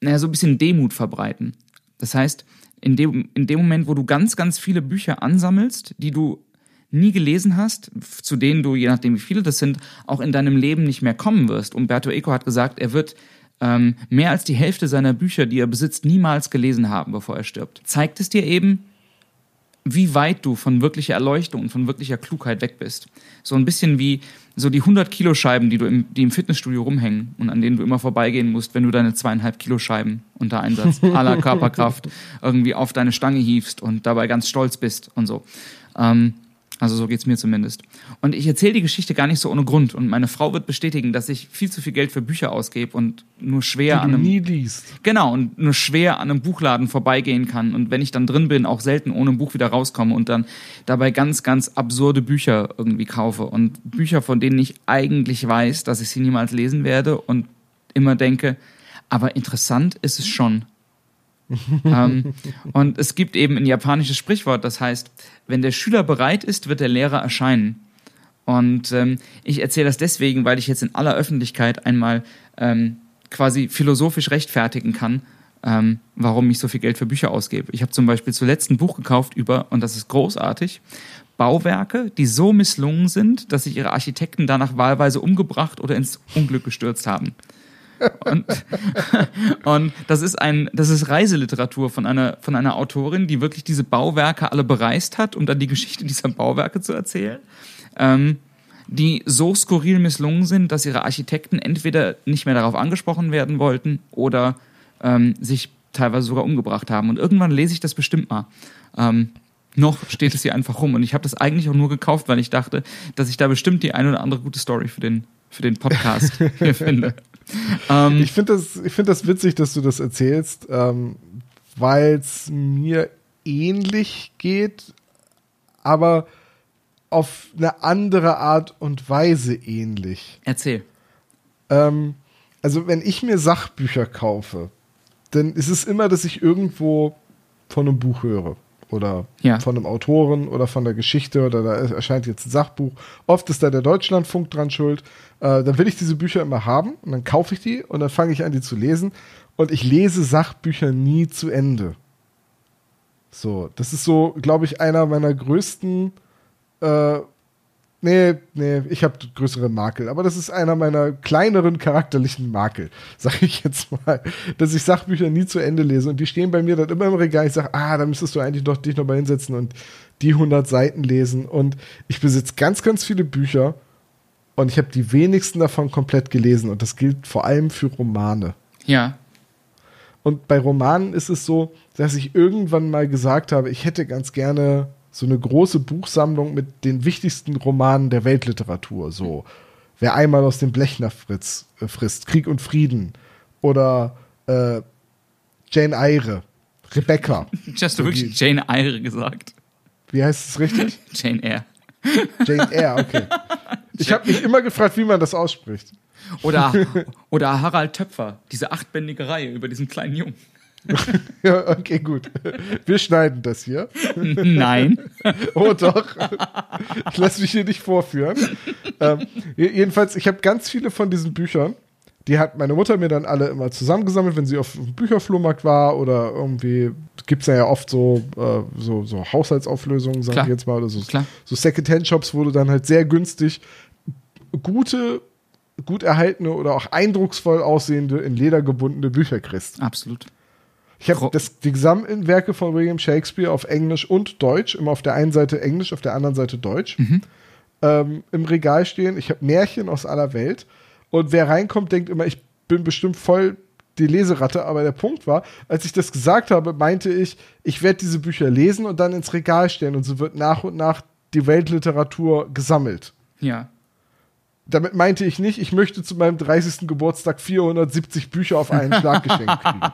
naja, so ein bisschen Demut verbreiten. Das heißt, in dem, in dem Moment, wo du ganz, ganz viele Bücher ansammelst, die du nie gelesen hast, zu denen du, je nachdem wie viele das sind, auch in deinem Leben nicht mehr kommen wirst. Umberto Eco hat gesagt, er wird ähm, mehr als die Hälfte seiner Bücher, die er besitzt, niemals gelesen haben, bevor er stirbt. Zeigt es dir eben, wie weit du von wirklicher Erleuchtung und von wirklicher Klugheit weg bist. So ein bisschen wie so die 100 Kilo Scheiben, die du im, die im Fitnessstudio rumhängen und an denen du immer vorbeigehen musst, wenn du deine zweieinhalb Kilo Scheiben unter Einsatz [laughs] aller Körperkraft irgendwie auf deine Stange hiefst und dabei ganz stolz bist und so. Ähm, also so geht's mir zumindest. Und ich erzähle die Geschichte gar nicht so ohne Grund. Und meine Frau wird bestätigen, dass ich viel zu viel Geld für Bücher ausgebe und nur schwer die an einem nie liest. Genau, und nur schwer an einem Buchladen vorbeigehen kann. Und wenn ich dann drin bin, auch selten ohne ein Buch wieder rauskomme und dann dabei ganz, ganz absurde Bücher irgendwie kaufe. Und Bücher, von denen ich eigentlich weiß, dass ich sie niemals lesen werde und immer denke, aber interessant ist es schon. [laughs] ähm, und es gibt eben ein japanisches Sprichwort, das heißt, wenn der Schüler bereit ist, wird der Lehrer erscheinen. Und ähm, ich erzähle das deswegen, weil ich jetzt in aller Öffentlichkeit einmal ähm, quasi philosophisch rechtfertigen kann, ähm, warum ich so viel Geld für Bücher ausgebe. Ich habe zum Beispiel zuletzt ein Buch gekauft über, und das ist großartig, Bauwerke, die so misslungen sind, dass sich ihre Architekten danach wahlweise umgebracht oder ins Unglück gestürzt haben. Und, [laughs] und das ist ein, das ist Reiseliteratur von einer, von einer Autorin, die wirklich diese Bauwerke alle bereist hat, um dann die Geschichte dieser Bauwerke zu erzählen. Ähm, die so skurril misslungen sind, dass ihre Architekten entweder nicht mehr darauf angesprochen werden wollten oder ähm, sich teilweise sogar umgebracht haben. Und irgendwann lese ich das bestimmt mal. Ähm, noch steht es hier einfach rum. Und ich habe das eigentlich auch nur gekauft, weil ich dachte, dass ich da bestimmt die eine oder andere gute Story für den, für den Podcast [laughs] hier finde. [laughs] Ähm, Ich finde das, ich find das witzig, dass du das erzählst, ähm, weil es mir ähnlich geht, aber auf eine andere Art und Weise ähnlich. erzähl. Ähm, also wenn ich mir Sachbücher kaufe, dann ist es immer, dass ich irgendwo von einem Buch höre. Oder Ja. von einem Autoren oder von der Geschichte oder da erscheint jetzt ein Sachbuch. Oft ist da der Deutschlandfunk dran schuld. Äh, dann will ich diese Bücher immer haben und dann kaufe ich die und dann fange ich an, die zu lesen. Und ich lese Sachbücher nie zu Ende. So, das ist so, glaube ich, einer meiner größten äh, Nee, nee, ich habe größere Makel. Aber das ist einer meiner kleineren charakterlichen Makel, [laughs] sage ich jetzt mal. Dass ich Sachbücher nie zu Ende lese und die stehen bei mir dann immer im Regal. Ich sage, ah, da müsstest du eigentlich doch dich noch mal hinsetzen und die 100 Seiten lesen. Und ich besitze ganz, ganz viele Bücher und ich habe die wenigsten davon komplett gelesen. Und das gilt vor allem für Romane. Ja. Und bei Romanen ist es so, dass ich irgendwann mal gesagt habe, ich hätte ganz gerne so eine große Buchsammlung mit den wichtigsten Romanen der Weltliteratur. So, wer einmal aus dem Blechner Fritz, äh, frisst, Krieg und Frieden oder äh, Jane Eyre, Rebecca. [laughs] Hast du wirklich Jane Eyre gesagt? Wie heißt es richtig? [laughs] Jane Eyre. Jane Eyre, okay. [laughs] Ich habe mich immer gefragt, wie man das ausspricht. Oder, oder Harald Töpfer, diese achtbändige Reihe über diesen kleinen Jungen. [laughs] ja, okay, gut. Wir schneiden das hier. Nein. [laughs] Oh doch. Ich lasse mich hier nicht vorführen. Ähm, jedenfalls, ich habe ganz viele von diesen Büchern. Die hat meine Mutter mir dann alle immer zusammengesammelt, wenn sie auf dem Bücherflohmarkt war oder irgendwie gibt es ja, oft so, äh, so, so Haushaltsauflösungen, sag Klar. ich jetzt mal, oder so, Klar. so Second-Hand-Shops, wo du dann halt sehr günstig gute, gut erhaltene oder auch eindrucksvoll aussehende, in Leder gebundene Bücher kriegst. Absolut. Ich habe die gesamten Werke von William Shakespeare auf Englisch und Deutsch, immer auf der einen Seite Englisch, auf der anderen Seite Deutsch, ähm, im Regal stehen. Ich habe Märchen aus aller Welt. Und wer reinkommt, denkt immer, ich bin bestimmt voll die Leseratte. Aber der Punkt war, als ich das gesagt habe, meinte ich, ich werde diese Bücher lesen und dann ins Regal stellen. Und so wird nach und nach die Weltliteratur gesammelt. Ja. Damit meinte ich nicht, ich möchte zu meinem 30. Geburtstag 470 Bücher auf einen Schlag geschenkt kriegen. [laughs]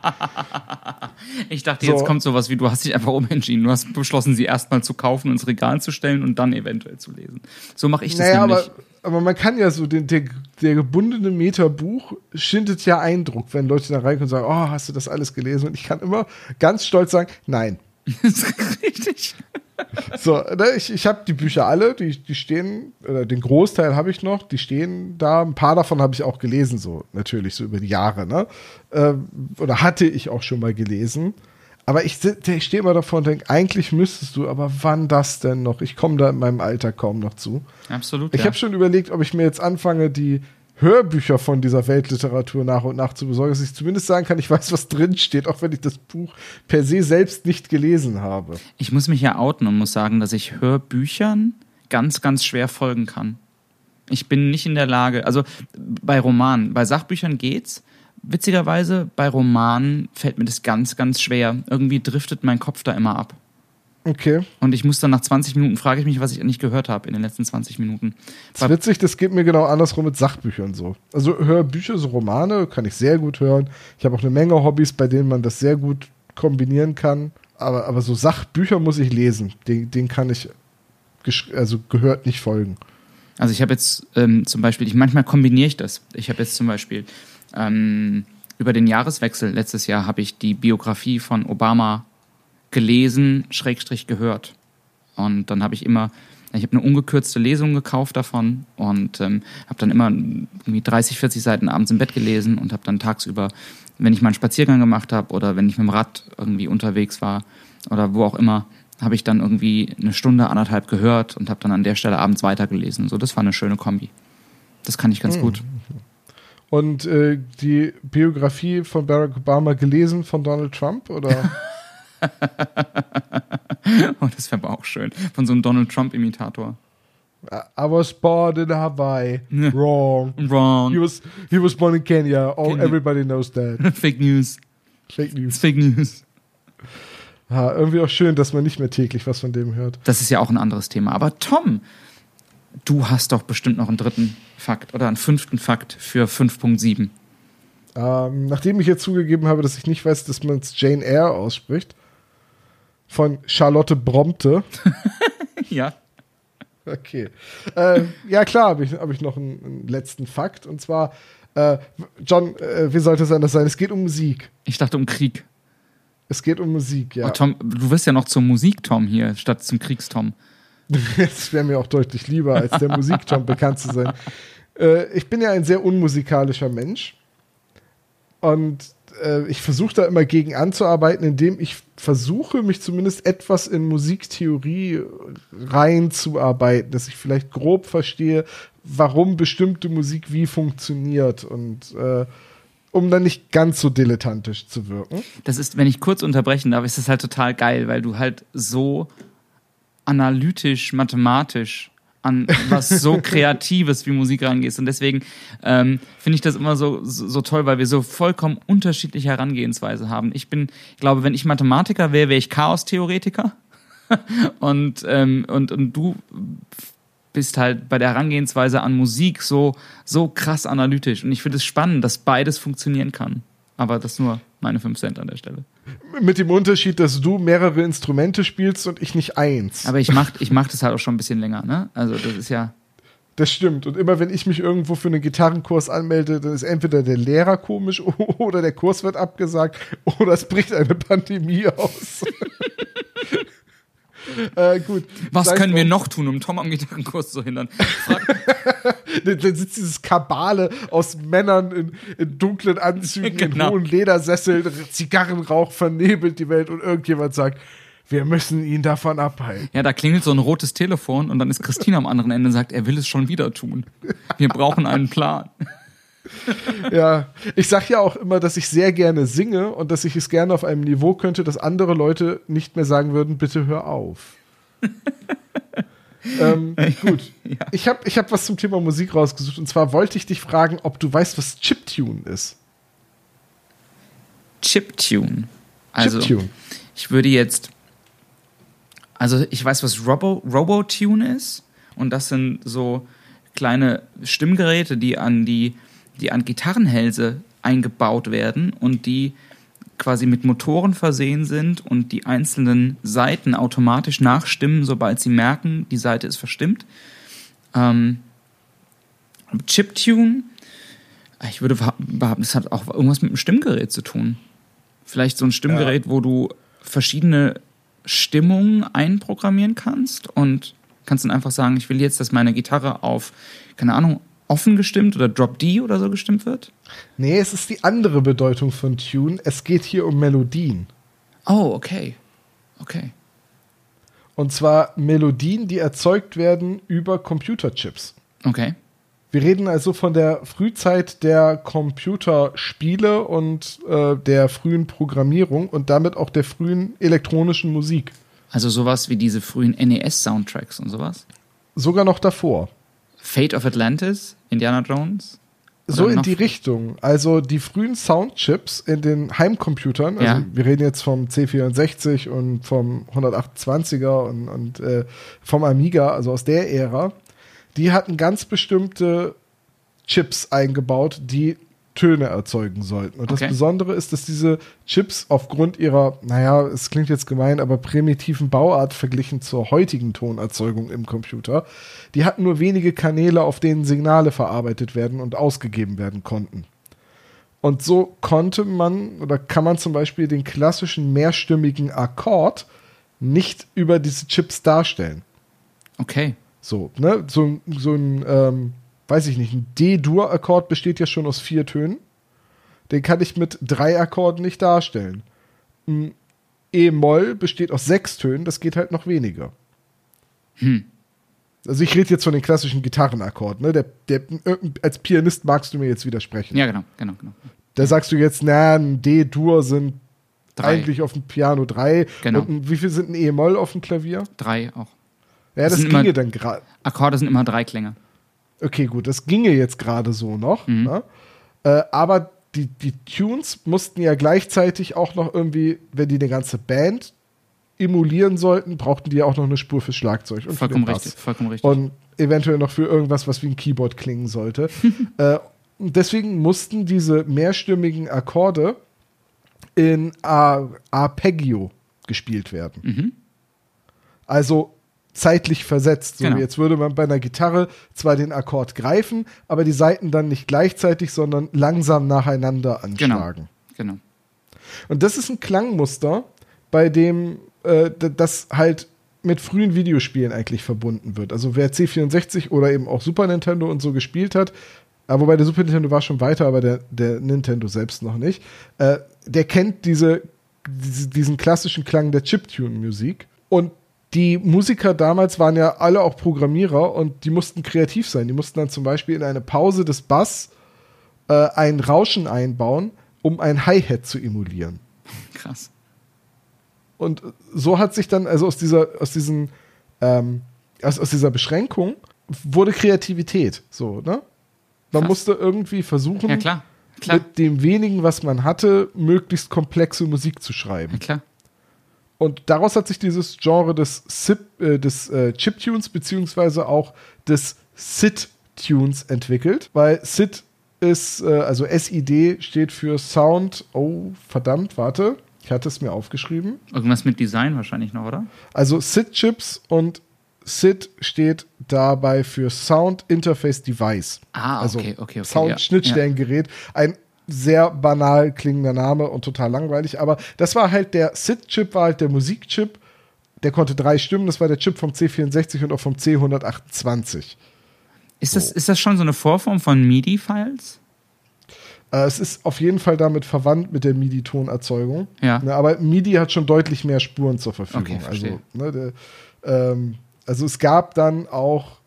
Ich dachte, So. jetzt kommt sowas wie, du hast dich einfach umentschieden. Du hast beschlossen, sie erstmal zu kaufen, ins Regal zu stellen und dann eventuell zu lesen. So mache ich das Naja, nämlich. aber, aber man kann ja so, den, der, der gebundene Meterbuch schindet ja Eindruck, wenn Leute da reinkommen und sagen, oh, hast du das alles gelesen? Und ich kann immer ganz stolz sagen, nein. Das [laughs] ist richtig. [laughs] So, ne, ich, ich habe die Bücher alle, die, die stehen, oder den Großteil habe ich noch, die stehen da. Ein paar davon habe ich auch gelesen, so natürlich, so über die Jahre, ne? Ähm, oder hatte ich auch schon mal gelesen. Aber ich, ich stehe immer davor und denke, eigentlich müsstest du, aber wann das denn noch? Ich komme da in meinem Alter kaum noch zu. Absolut. Ich ja. habe schon überlegt, ob ich mir jetzt anfange, die Hörbücher von dieser Weltliteratur nach und nach zu besorgen, dass ich zumindest sagen kann, ich weiß, was drin steht, auch wenn ich das Buch per se selbst nicht gelesen habe. Ich muss mich ja outen und muss sagen, dass ich Hörbüchern ganz, ganz schwer folgen kann. Ich bin nicht in der Lage, also bei Romanen, bei Sachbüchern geht's. Witzigerweise, bei Romanen fällt mir das ganz, ganz schwer. Irgendwie driftet mein Kopf da immer ab. Okay. Und ich muss dann nach 20 Minuten, frage ich mich, was ich nicht gehört habe in den letzten 20 Minuten. Das ist witzig, das geht mir genau andersrum mit Sachbüchern so. Also Hörbücher, so Romane kann ich sehr gut hören. Ich habe auch eine Menge Hobbys, bei denen man das sehr gut kombinieren kann. Aber, aber so Sachbücher muss ich lesen. Den, den kann ich also gehört nicht folgen. Also ich habe jetzt ähm, zum Beispiel, ich, manchmal kombiniere ich das. Ich habe jetzt zum Beispiel ähm, über den Jahreswechsel letztes Jahr habe ich die Biografie von Obama gelesen, Schrägstrich gehört. Und dann habe ich immer, ich habe eine ungekürzte Lesung gekauft davon und ähm, habe dann immer irgendwie 30, 40 Seiten abends im Bett gelesen und habe dann tagsüber, wenn ich mal einen Spaziergang gemacht habe oder wenn ich mit dem Rad irgendwie unterwegs war oder wo auch immer, habe ich dann irgendwie eine Stunde, anderthalb gehört und habe dann an der Stelle abends weitergelesen. So, das war eine schöne Kombi. Das kann ich ganz gut. Und äh, die Biografie von Barack Obama gelesen von Donald Trump oder? [laughs] [laughs] Oh, das wäre aber auch schön. Von so einem Donald Trump-Imitator. I was born in Hawaii. Wrong. He Wrong. was he was born in Kenya. Oh, Kenya. everybody knows that. [laughs] Fake News. Fake News. Fake News. Ja, irgendwie auch schön, dass man nicht mehr täglich was von dem hört. Das ist ja auch ein anderes Thema. Aber Tom, du hast doch bestimmt noch einen dritten Fakt oder einen fünften Fakt für 5.7. Ähm, nachdem ich jetzt zugegeben habe, dass ich nicht weiß, dass man es Jane Eyre ausspricht, von Charlotte Bromte. [laughs] Ja. Okay. Äh, ja, klar, habe ich, hab ich noch einen, einen letzten Fakt. Und zwar, äh, John, äh, wie sollte es anders sein? Es geht um Musik. Ich dachte um Krieg. Es geht um Musik, ja. Oh, Tom, du wirst ja noch zum Musik-Tom hier, statt zum Kriegstom. [laughs] Das wäre mir auch deutlich lieber, als der Musiktom [laughs] bekannt zu sein. Äh, ich bin ja ein sehr unmusikalischer Mensch. Und äh, ich versuche da immer gegen anzuarbeiten, indem ich versuche, mich zumindest etwas in Musiktheorie reinzuarbeiten, dass ich vielleicht grob verstehe, warum bestimmte Musik wie funktioniert und äh, um dann nicht ganz so dilettantisch zu wirken. Das ist, wenn ich kurz unterbrechen darf, ist das halt total geil, weil du halt so analytisch, mathematisch an was so [laughs] Kreatives wie Musik rangehst. Und deswegen ähm, finde ich das immer so, so, so toll, weil wir so vollkommen unterschiedliche Herangehensweise haben. Ich bin, ich glaube, wenn ich Mathematiker wäre, wäre ich Chaos-Theoretiker. [laughs] und, ähm, und, und du bist halt bei der Herangehensweise an Musik so, so krass analytisch. Und ich finde es spannend, dass beides funktionieren kann. Aber das nur meine 5 Cent an der Stelle. Mit dem Unterschied, dass du mehrere Instrumente spielst und ich nicht eins. Aber ich mach, ich mach das halt auch schon ein bisschen länger, ne? Also das ist ja. Das stimmt. Und immer wenn ich mich irgendwo für einen Gitarrenkurs anmelde, dann ist entweder der Lehrer komisch [laughs] oder der Kurs wird abgesagt oder es bricht eine Pandemie aus. [laughs] [laughs] äh, gut. Was können wir noch tun, um Tom am Gitarrenkurs zu hindern? [laughs] dann, sitzt dieses Kabale aus Männern in, in dunklen Anzügen, genau. in hohen Ledersesseln, Zigarrenrauch vernebelt die Welt und irgendjemand sagt, wir müssen ihn davon abhalten. Ja, da klingelt so ein rotes Telefon und dann ist Christina am anderen Ende und sagt, er will es schon wieder tun. Wir brauchen einen Plan. [laughs] ja, ich sag ja auch immer, dass ich sehr gerne singe und dass ich es gerne auf einem Niveau könnte, dass andere Leute nicht mehr sagen würden, bitte hör auf. [laughs] ähm, [laughs] gut, ja. ich habe ich hab was zum Thema Musik rausgesucht und zwar wollte ich dich fragen, ob du weißt, was Chiptune ist. Chiptune. Also, Chiptune. ich würde jetzt also ich weiß, was Robo, Robotune ist. Und das sind so kleine Stimmgeräte, die an die, die an Gitarrenhälse eingebaut werden und die quasi mit Motoren versehen sind und die einzelnen Seiten automatisch nachstimmen, sobald sie merken, die Seite ist verstimmt. Ähm, Chiptune, ich würde behaupten, das hat auch irgendwas mit einem Stimmgerät zu tun. Vielleicht so ein Stimmgerät, ja. wo du verschiedene Stimmung einprogrammieren kannst und kannst dann einfach sagen, ich will jetzt, dass meine Gitarre auf, keine Ahnung, offen gestimmt oder Drop D oder so gestimmt wird? Nee, es ist die andere Bedeutung von Tune. Es geht hier um Melodien. Oh, okay. Okay. Und zwar Melodien, die erzeugt werden über Computerchips. Okay. Wir reden also von der Frühzeit der Computerspiele und äh, der frühen Programmierung und damit auch der frühen elektronischen Musik. Also sowas wie diese frühen NES-Soundtracks und sowas? Sogar noch davor. Fate of Atlantis, Indiana Jones? so in die Richtung. Also die frühen Soundchips in den Heimcomputern, also ja. wir reden jetzt vom C64 und vom 128er und, und äh, vom Amiga, also aus der Ära, die hatten ganz bestimmte Chips eingebaut, die Töne erzeugen sollten. Und okay. das Besondere ist, dass diese Chips aufgrund ihrer, naja, es klingt jetzt gemein, aber primitiven Bauart verglichen zur heutigen Tonerzeugung im Computer, die hatten nur wenige Kanäle, auf denen Signale verarbeitet werden und ausgegeben werden konnten. Und so konnte man oder kann man zum Beispiel den klassischen mehrstimmigen Akkord nicht über diese Chips darstellen. Okay. So, ne? So, so ein, ähm, weiß ich nicht, ein D-Dur-Akkord besteht ja schon aus vier Tönen. Den kann ich mit drei Akkorden nicht darstellen. Ein E-Moll besteht aus sechs Tönen, das geht halt noch weniger. Hm. Also ich rede jetzt von den klassischen Gitarrenakkorden, ne? Der, der, als Pianist magst du mir jetzt widersprechen. Ja, genau, genau, genau. Da sagst du jetzt, na, ein D-Dur sind drei. eigentlich auf dem Piano drei. Genau. Und wie viel sind ein E-Moll auf dem Klavier? Drei auch. Ja, das, das ginge dann gerade. Akkorde sind immer drei Klänge. Okay, gut, das ginge jetzt gerade so noch. Mhm. Ne? Äh, aber die, die Tunes mussten ja gleichzeitig auch noch irgendwie, wenn die eine ganze Band emulieren sollten, brauchten die ja auch noch eine Spur fürs Schlagzeug. Und vollkommen richtig, vollkommen richtig. Und eventuell noch für irgendwas, was wie ein Keyboard klingen sollte. [laughs] äh, deswegen mussten diese mehrstimmigen Akkorde in Arpeggio gespielt werden. Mhm. Also zeitlich versetzt. So genau. jetzt würde man bei einer Gitarre zwar den Akkord greifen, aber die Saiten dann nicht gleichzeitig, sondern langsam nacheinander anschlagen. Genau. genau. Und das ist ein Klangmuster, bei dem äh, das halt mit frühen Videospielen eigentlich verbunden wird. Also wer C64 oder eben auch Super Nintendo und so gespielt hat, äh, wobei der Super Nintendo war schon weiter, aber der, der Nintendo selbst noch nicht, äh, der kennt diese, diesen klassischen Klang der Chiptune-Musik. Und die Musiker damals waren ja alle auch Programmierer und die mussten kreativ sein. Die mussten dann zum Beispiel in eine Pause des Bass äh, ein Rauschen einbauen, um ein Hi-Hat zu emulieren. Krass. Und so hat sich dann, also aus dieser, aus diesen, ähm, aus, aus dieser Beschränkung wurde Kreativität. So, ne? Man Krass. musste irgendwie versuchen, ja, klar. Klar. mit dem wenigen, was man hatte, möglichst komplexe Musik zu schreiben. Ja, klar. Und daraus hat sich dieses Genre des, Sip, äh, des äh, Chiptunes beziehungsweise auch des SID-Tunes entwickelt, weil SID ist, äh, also SID steht für Sound, oh verdammt, warte, ich hatte es mir aufgeschrieben. Irgendwas mit Design wahrscheinlich noch, oder? Also SID-Chips und SID steht dabei für Sound Interface Device. Ah, also okay, okay, okay. Sound-Schnittstellengerät. Ein sehr banal klingender Name und total langweilig, aber das war halt der SID-Chip, war halt der Musikchip. Der konnte drei Stimmen, das war der Chip vom C64 und auch vom C128. Ist das, ist das schon so eine Vorform von MIDI-Files? Äh, es ist auf jeden Fall damit verwandt mit der MIDI-Tonerzeugung. Ja. Ne, aber MIDI hat schon deutlich mehr Spuren zur Verfügung. Okay, verstehe. also, ne, der, ähm, also es gab dann auch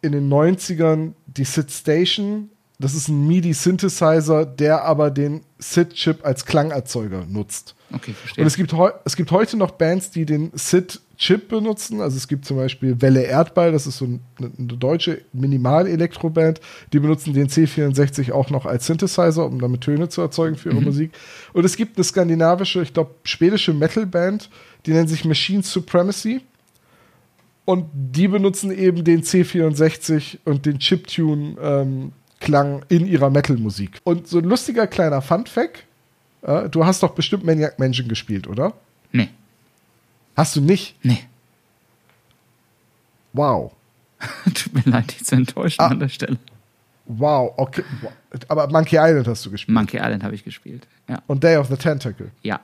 in den 90ern die SID Station. Das ist ein MIDI-Synthesizer, der aber den SID-Chip als Klangerzeuger nutzt. Okay, verstehe. Und es gibt, es gibt heute noch Bands, die den SID-Chip benutzen. Also es gibt zum Beispiel Welle Erdball, das ist so eine, eine deutsche Minimal-Elektro-Band. Die benutzen den C64 auch noch als Synthesizer, um damit Töne zu erzeugen für ihre Musik. Und es gibt eine skandinavische, ich glaube, schwedische Metal-Band, die nennt sich Machine Supremacy. Und die benutzen eben den C64 und den Chiptune-Klang in ihrer Metal-Musik. Und so ein lustiger kleiner Fun-Fact: äh, Du hast doch bestimmt Maniac Mansion gespielt, oder? nee, Hast du nicht? nee. Wow. [laughs] Tut mir leid, dich zu enttäuschen Ah. an der Stelle. Wow, okay. Aber Monkey Island hast du gespielt. Monkey Island habe ich gespielt. Ja. Und Day of the Tentacle. Ja.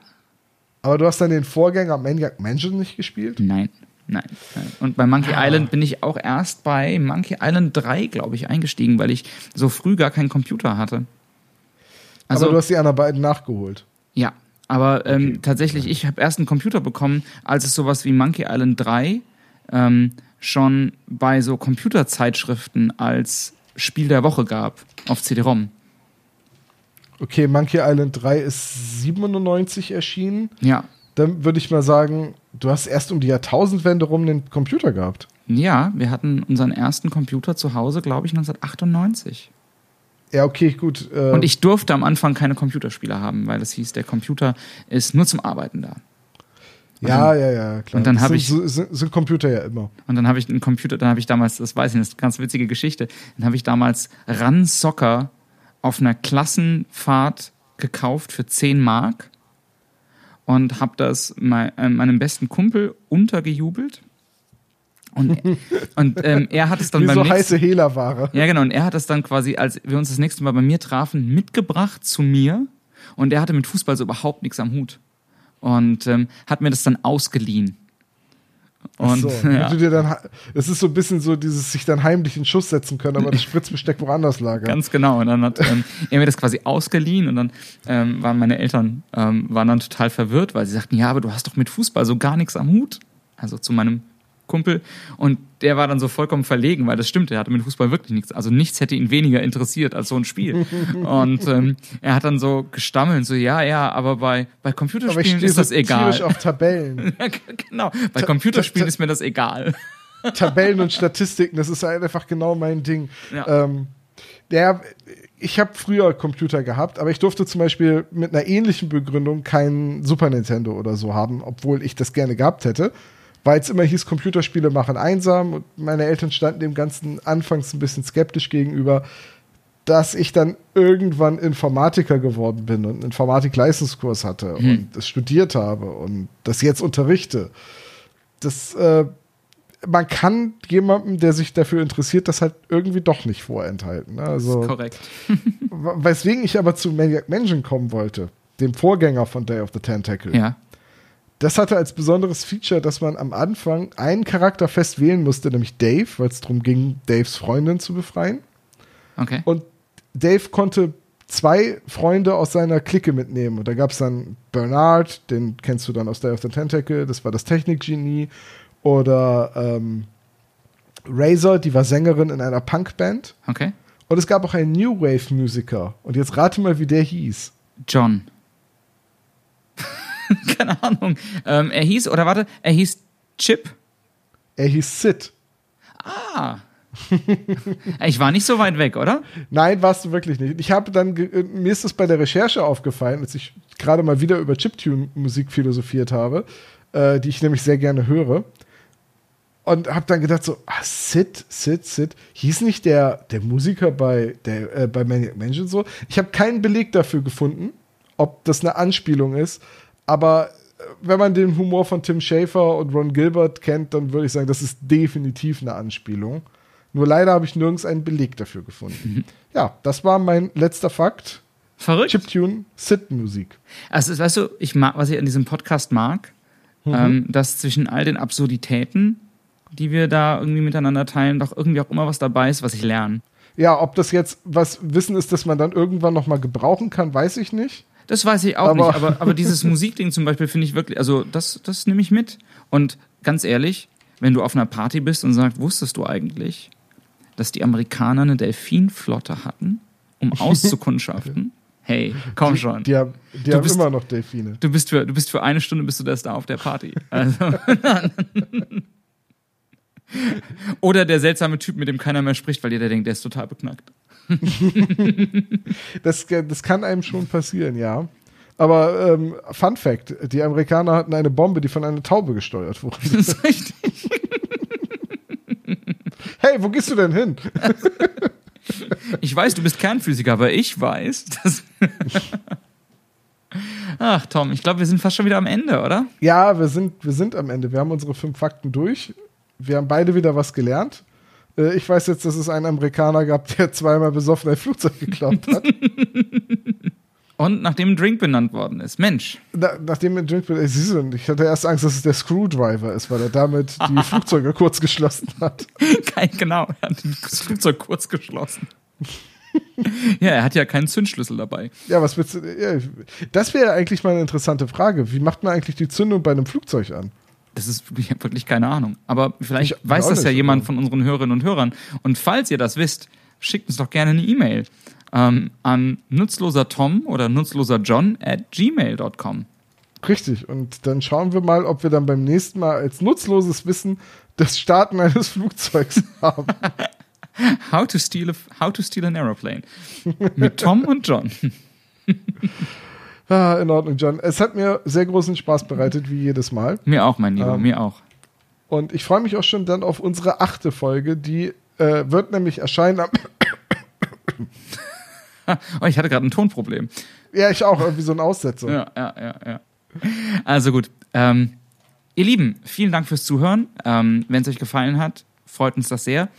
Aber du hast dann den Vorgänger Maniac Mansion nicht gespielt? Nein. Nein, nein. Und bei Monkey Island bin ich auch erst bei Monkey Island 3, glaube ich, eingestiegen, weil ich so früh gar keinen Computer hatte. Also, Aber du hast die anderen beiden nachgeholt. ja. Aber ähm, tatsächlich, ich habe erst einen Computer bekommen, als es sowas wie Monkey Island 3 ähm, schon bei so Computerzeitschriften als Spiel der Woche gab auf CD-ROM. Okay, Monkey Island 3 ist 97 erschienen. Ja. Dann würde ich mal sagen, du hast erst um die Jahrtausendwende rum den Computer gehabt. Ja, wir hatten unseren ersten Computer zu Hause, glaube ich, 1998. Ja, okay, gut. Äh, Und ich durfte am Anfang keine Computerspiele haben, weil es hieß, der Computer ist nur zum Arbeiten da. ja, ja, ja, klar. und dann Das hab sind, ich- sind Computer ja immer. Und dann habe ich einen Computer, dann habe ich damals, das weiß ich nicht, das ist eine ganz witzige Geschichte, dann habe ich damals Run Soccer auf einer Klassenfahrt gekauft für 10 Mark und habe das äh, meinem besten Kumpel untergejubelt. Und, [laughs] und ähm, er hat es dann Wie beim so nächsten heiße Hehlerware. Ja, genau. Und er hat das dann quasi, als wir uns das nächste Mal bei mir trafen, mitgebracht zu mir. Und er hatte mit Fußball so überhaupt nichts am Hut. Und ähm, hat mir das dann ausgeliehen. Und so, [laughs] ja, du dir dann, es ist so ein bisschen so dieses sich dann heimlich in Schuss setzen können, aber das [laughs] Spritzbesteck woanders lagern. ganz genau. Und dann hat ähm, er mir das quasi ausgeliehen und dann ähm, waren meine Eltern ähm, waren dann total verwirrt, weil sie sagten, ja, aber du hast doch mit Fußball so gar nichts am Hut. Also zu meinem Kumpel. Und der war dann so vollkommen verlegen, weil das stimmt, er hatte mit Fußball wirklich nichts. Also nichts hätte ihn weniger interessiert als so ein Spiel. [laughs] und ähm, er hat dann so gestammelt, so, ja, ja, aber bei, bei Computerspielen ist so das egal. tierisch auf Tabellen. [laughs] Ja, genau. Bei Computerspielen ta- ist mir das egal. [laughs] Tabellen und Statistiken, das ist halt einfach genau mein Ding. Ja. Ähm, der, ich habe früher Computer gehabt, aber ich durfte zum Beispiel mit einer ähnlichen Begründung keinen Super Nintendo oder so haben, obwohl ich das gerne gehabt hätte. Weil es immer hieß, Computerspiele machen einsam und meine Eltern standen dem Ganzen anfangs ein bisschen skeptisch gegenüber, dass ich dann irgendwann Informatiker geworden bin und einen Informatik-Leistungskurs hatte und das studiert habe und das jetzt unterrichte. Das, äh, man kann jemandem, der sich dafür interessiert, das halt irgendwie doch nicht vorenthalten. Ne? Also, Korrekt. [laughs] weswegen ich aber zu Maniac Mansion kommen wollte, dem Vorgänger von Day of the Tentacle. Ja. Das hatte als besonderes Feature, dass man am Anfang einen Charakter fest wählen musste, nämlich Dave, weil es darum ging, Daves Freundin zu befreien. Okay. Und Dave konnte zwei Freunde aus seiner Clique mitnehmen. Und da gab es dann Bernard, den kennst du dann aus Day of the Tentacle, das war das Technikgenie. Oder ähm, Razor, die war Sängerin in einer Punkband. Okay. Und es gab auch einen New Wave-Musiker. Und jetzt rate mal, wie der hieß. John. [laughs] Keine Ahnung. Ähm, er hieß, oder warte, er hieß Chip. Er hieß Sid. Ah. [laughs] ich war nicht so weit weg, oder? Nein, warst du wirklich nicht. Ich habe dann, äh, mir ist das bei der Recherche aufgefallen, als ich gerade mal wieder über Chiptune-Musik philosophiert habe, äh, die ich nämlich sehr gerne höre. Und habe dann gedacht so, ah, Sid, Sid, Sid, hieß nicht der, der Musiker bei, der, äh, bei Maniac Mansion so? Ich habe keinen Beleg dafür gefunden, ob das eine Anspielung ist, aber wenn man den Humor von Tim Schafer und Ron Gilbert kennt, dann würde ich sagen, das ist definitiv eine Anspielung. Nur leider habe ich nirgends einen Beleg dafür gefunden. ja, das war mein letzter Fakt. Verrückt. Chiptune, Sid-Musik. Also, weißt du, ich mag, was ich an diesem Podcast mag, Mhm. ähm, dass zwischen all den Absurditäten, die wir da irgendwie miteinander teilen, doch irgendwie auch immer was dabei ist, was ich lerne. Ja, ob das jetzt was Wissen ist, das man dann irgendwann noch mal gebrauchen kann, weiß ich nicht. Das weiß ich auch Aber- nicht, aber, aber dieses [laughs] Musikding zum Beispiel finde ich wirklich, also das, das nehme ich mit. Und ganz ehrlich, wenn du auf einer Party bist und sagst, wusstest du eigentlich, dass die Amerikaner eine Delfinflotte hatten, um [laughs] auszukundschaften? Hey, komm schon. Die haben, die haben bist- immer noch Delfine. Du bist für, du bist für eine Stunde bist du der Star auf der Party. Also. [laughs] Oder der seltsame Typ, mit dem keiner mehr spricht, weil jeder denkt, der ist total beknackt. [laughs] Das, das kann einem schon passieren, ja. Aber ähm, Fun Fact: Die Amerikaner hatten eine Bombe, die von einer Taube gesteuert wurde. [laughs] Das ist richtig. [laughs] Hey, wo gehst du denn hin? Ich weiß, du bist Kernphysiker, aber ich weiß, dass. Ach, Tom, ich glaube, wir sind fast schon wieder am Ende, oder? Ja, wir sind, wir sind am Ende. Wir haben unsere fünf Fakten durch. Wir haben beide wieder was gelernt. Äh, Ich weiß jetzt, dass es einen Amerikaner gab, der zweimal besoffen ein Flugzeug geklaut hat. [laughs] Und nachdem ein Drink benannt worden ist. Mensch. Na, nachdem wir Drink, siehst du, ich hatte erst Angst, dass es der Screwdriver ist, weil er damit die [laughs] Flugzeuge kurz geschlossen hat. Kein, genau, er hat das Flugzeug kurz geschlossen. ja, er hat ja keinen Zündschlüssel dabei. Ja, was willst du? Ja, das wäre eigentlich mal eine interessante Frage. Wie macht man eigentlich die Zündung bei einem Flugzeug an? Das ist ich habe wirklich keine Ahnung. Aber vielleicht Ich weiß das ja nicht, jemand von unseren Hörerinnen und Hörern. Und falls ihr das wisst, schickt uns doch gerne eine E-Mail ähm, an nutzlosertom oder nutzloserjohn at gmail.com. Richtig. Und dann schauen wir mal, ob wir dann beim nächsten Mal als nutzloses Wissen das Starten eines Flugzeugs [laughs] haben. How to steal a, how to steal an aeroplane. Mit Tom und John. [laughs] ah, in Ordnung, John. Es hat mir sehr großen Spaß bereitet, wie jedes Mal. Mir auch, mein Lieber, Ähm, mir auch. Und ich freue mich auch schon dann auf unsere achte Folge. Die äh, wird nämlich erscheinen am. [laughs] Oh, ich hatte gerade ein Tonproblem. ja, ich auch, irgendwie so ein Aussetzer. Ja, ja, ja, ja. Also gut. Ähm, ihr Lieben, vielen Dank fürs Zuhören. Ähm, Wenn es euch gefallen hat, freut uns das sehr.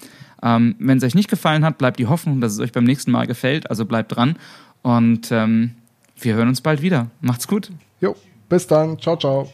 Ähm, Wenn es euch nicht gefallen hat, bleibt die Hoffnung, dass es euch beim nächsten Mal gefällt. Also bleibt dran. Und ähm, wir hören uns bald wieder. Macht's gut. Jo, bis dann. Ciao, ciao.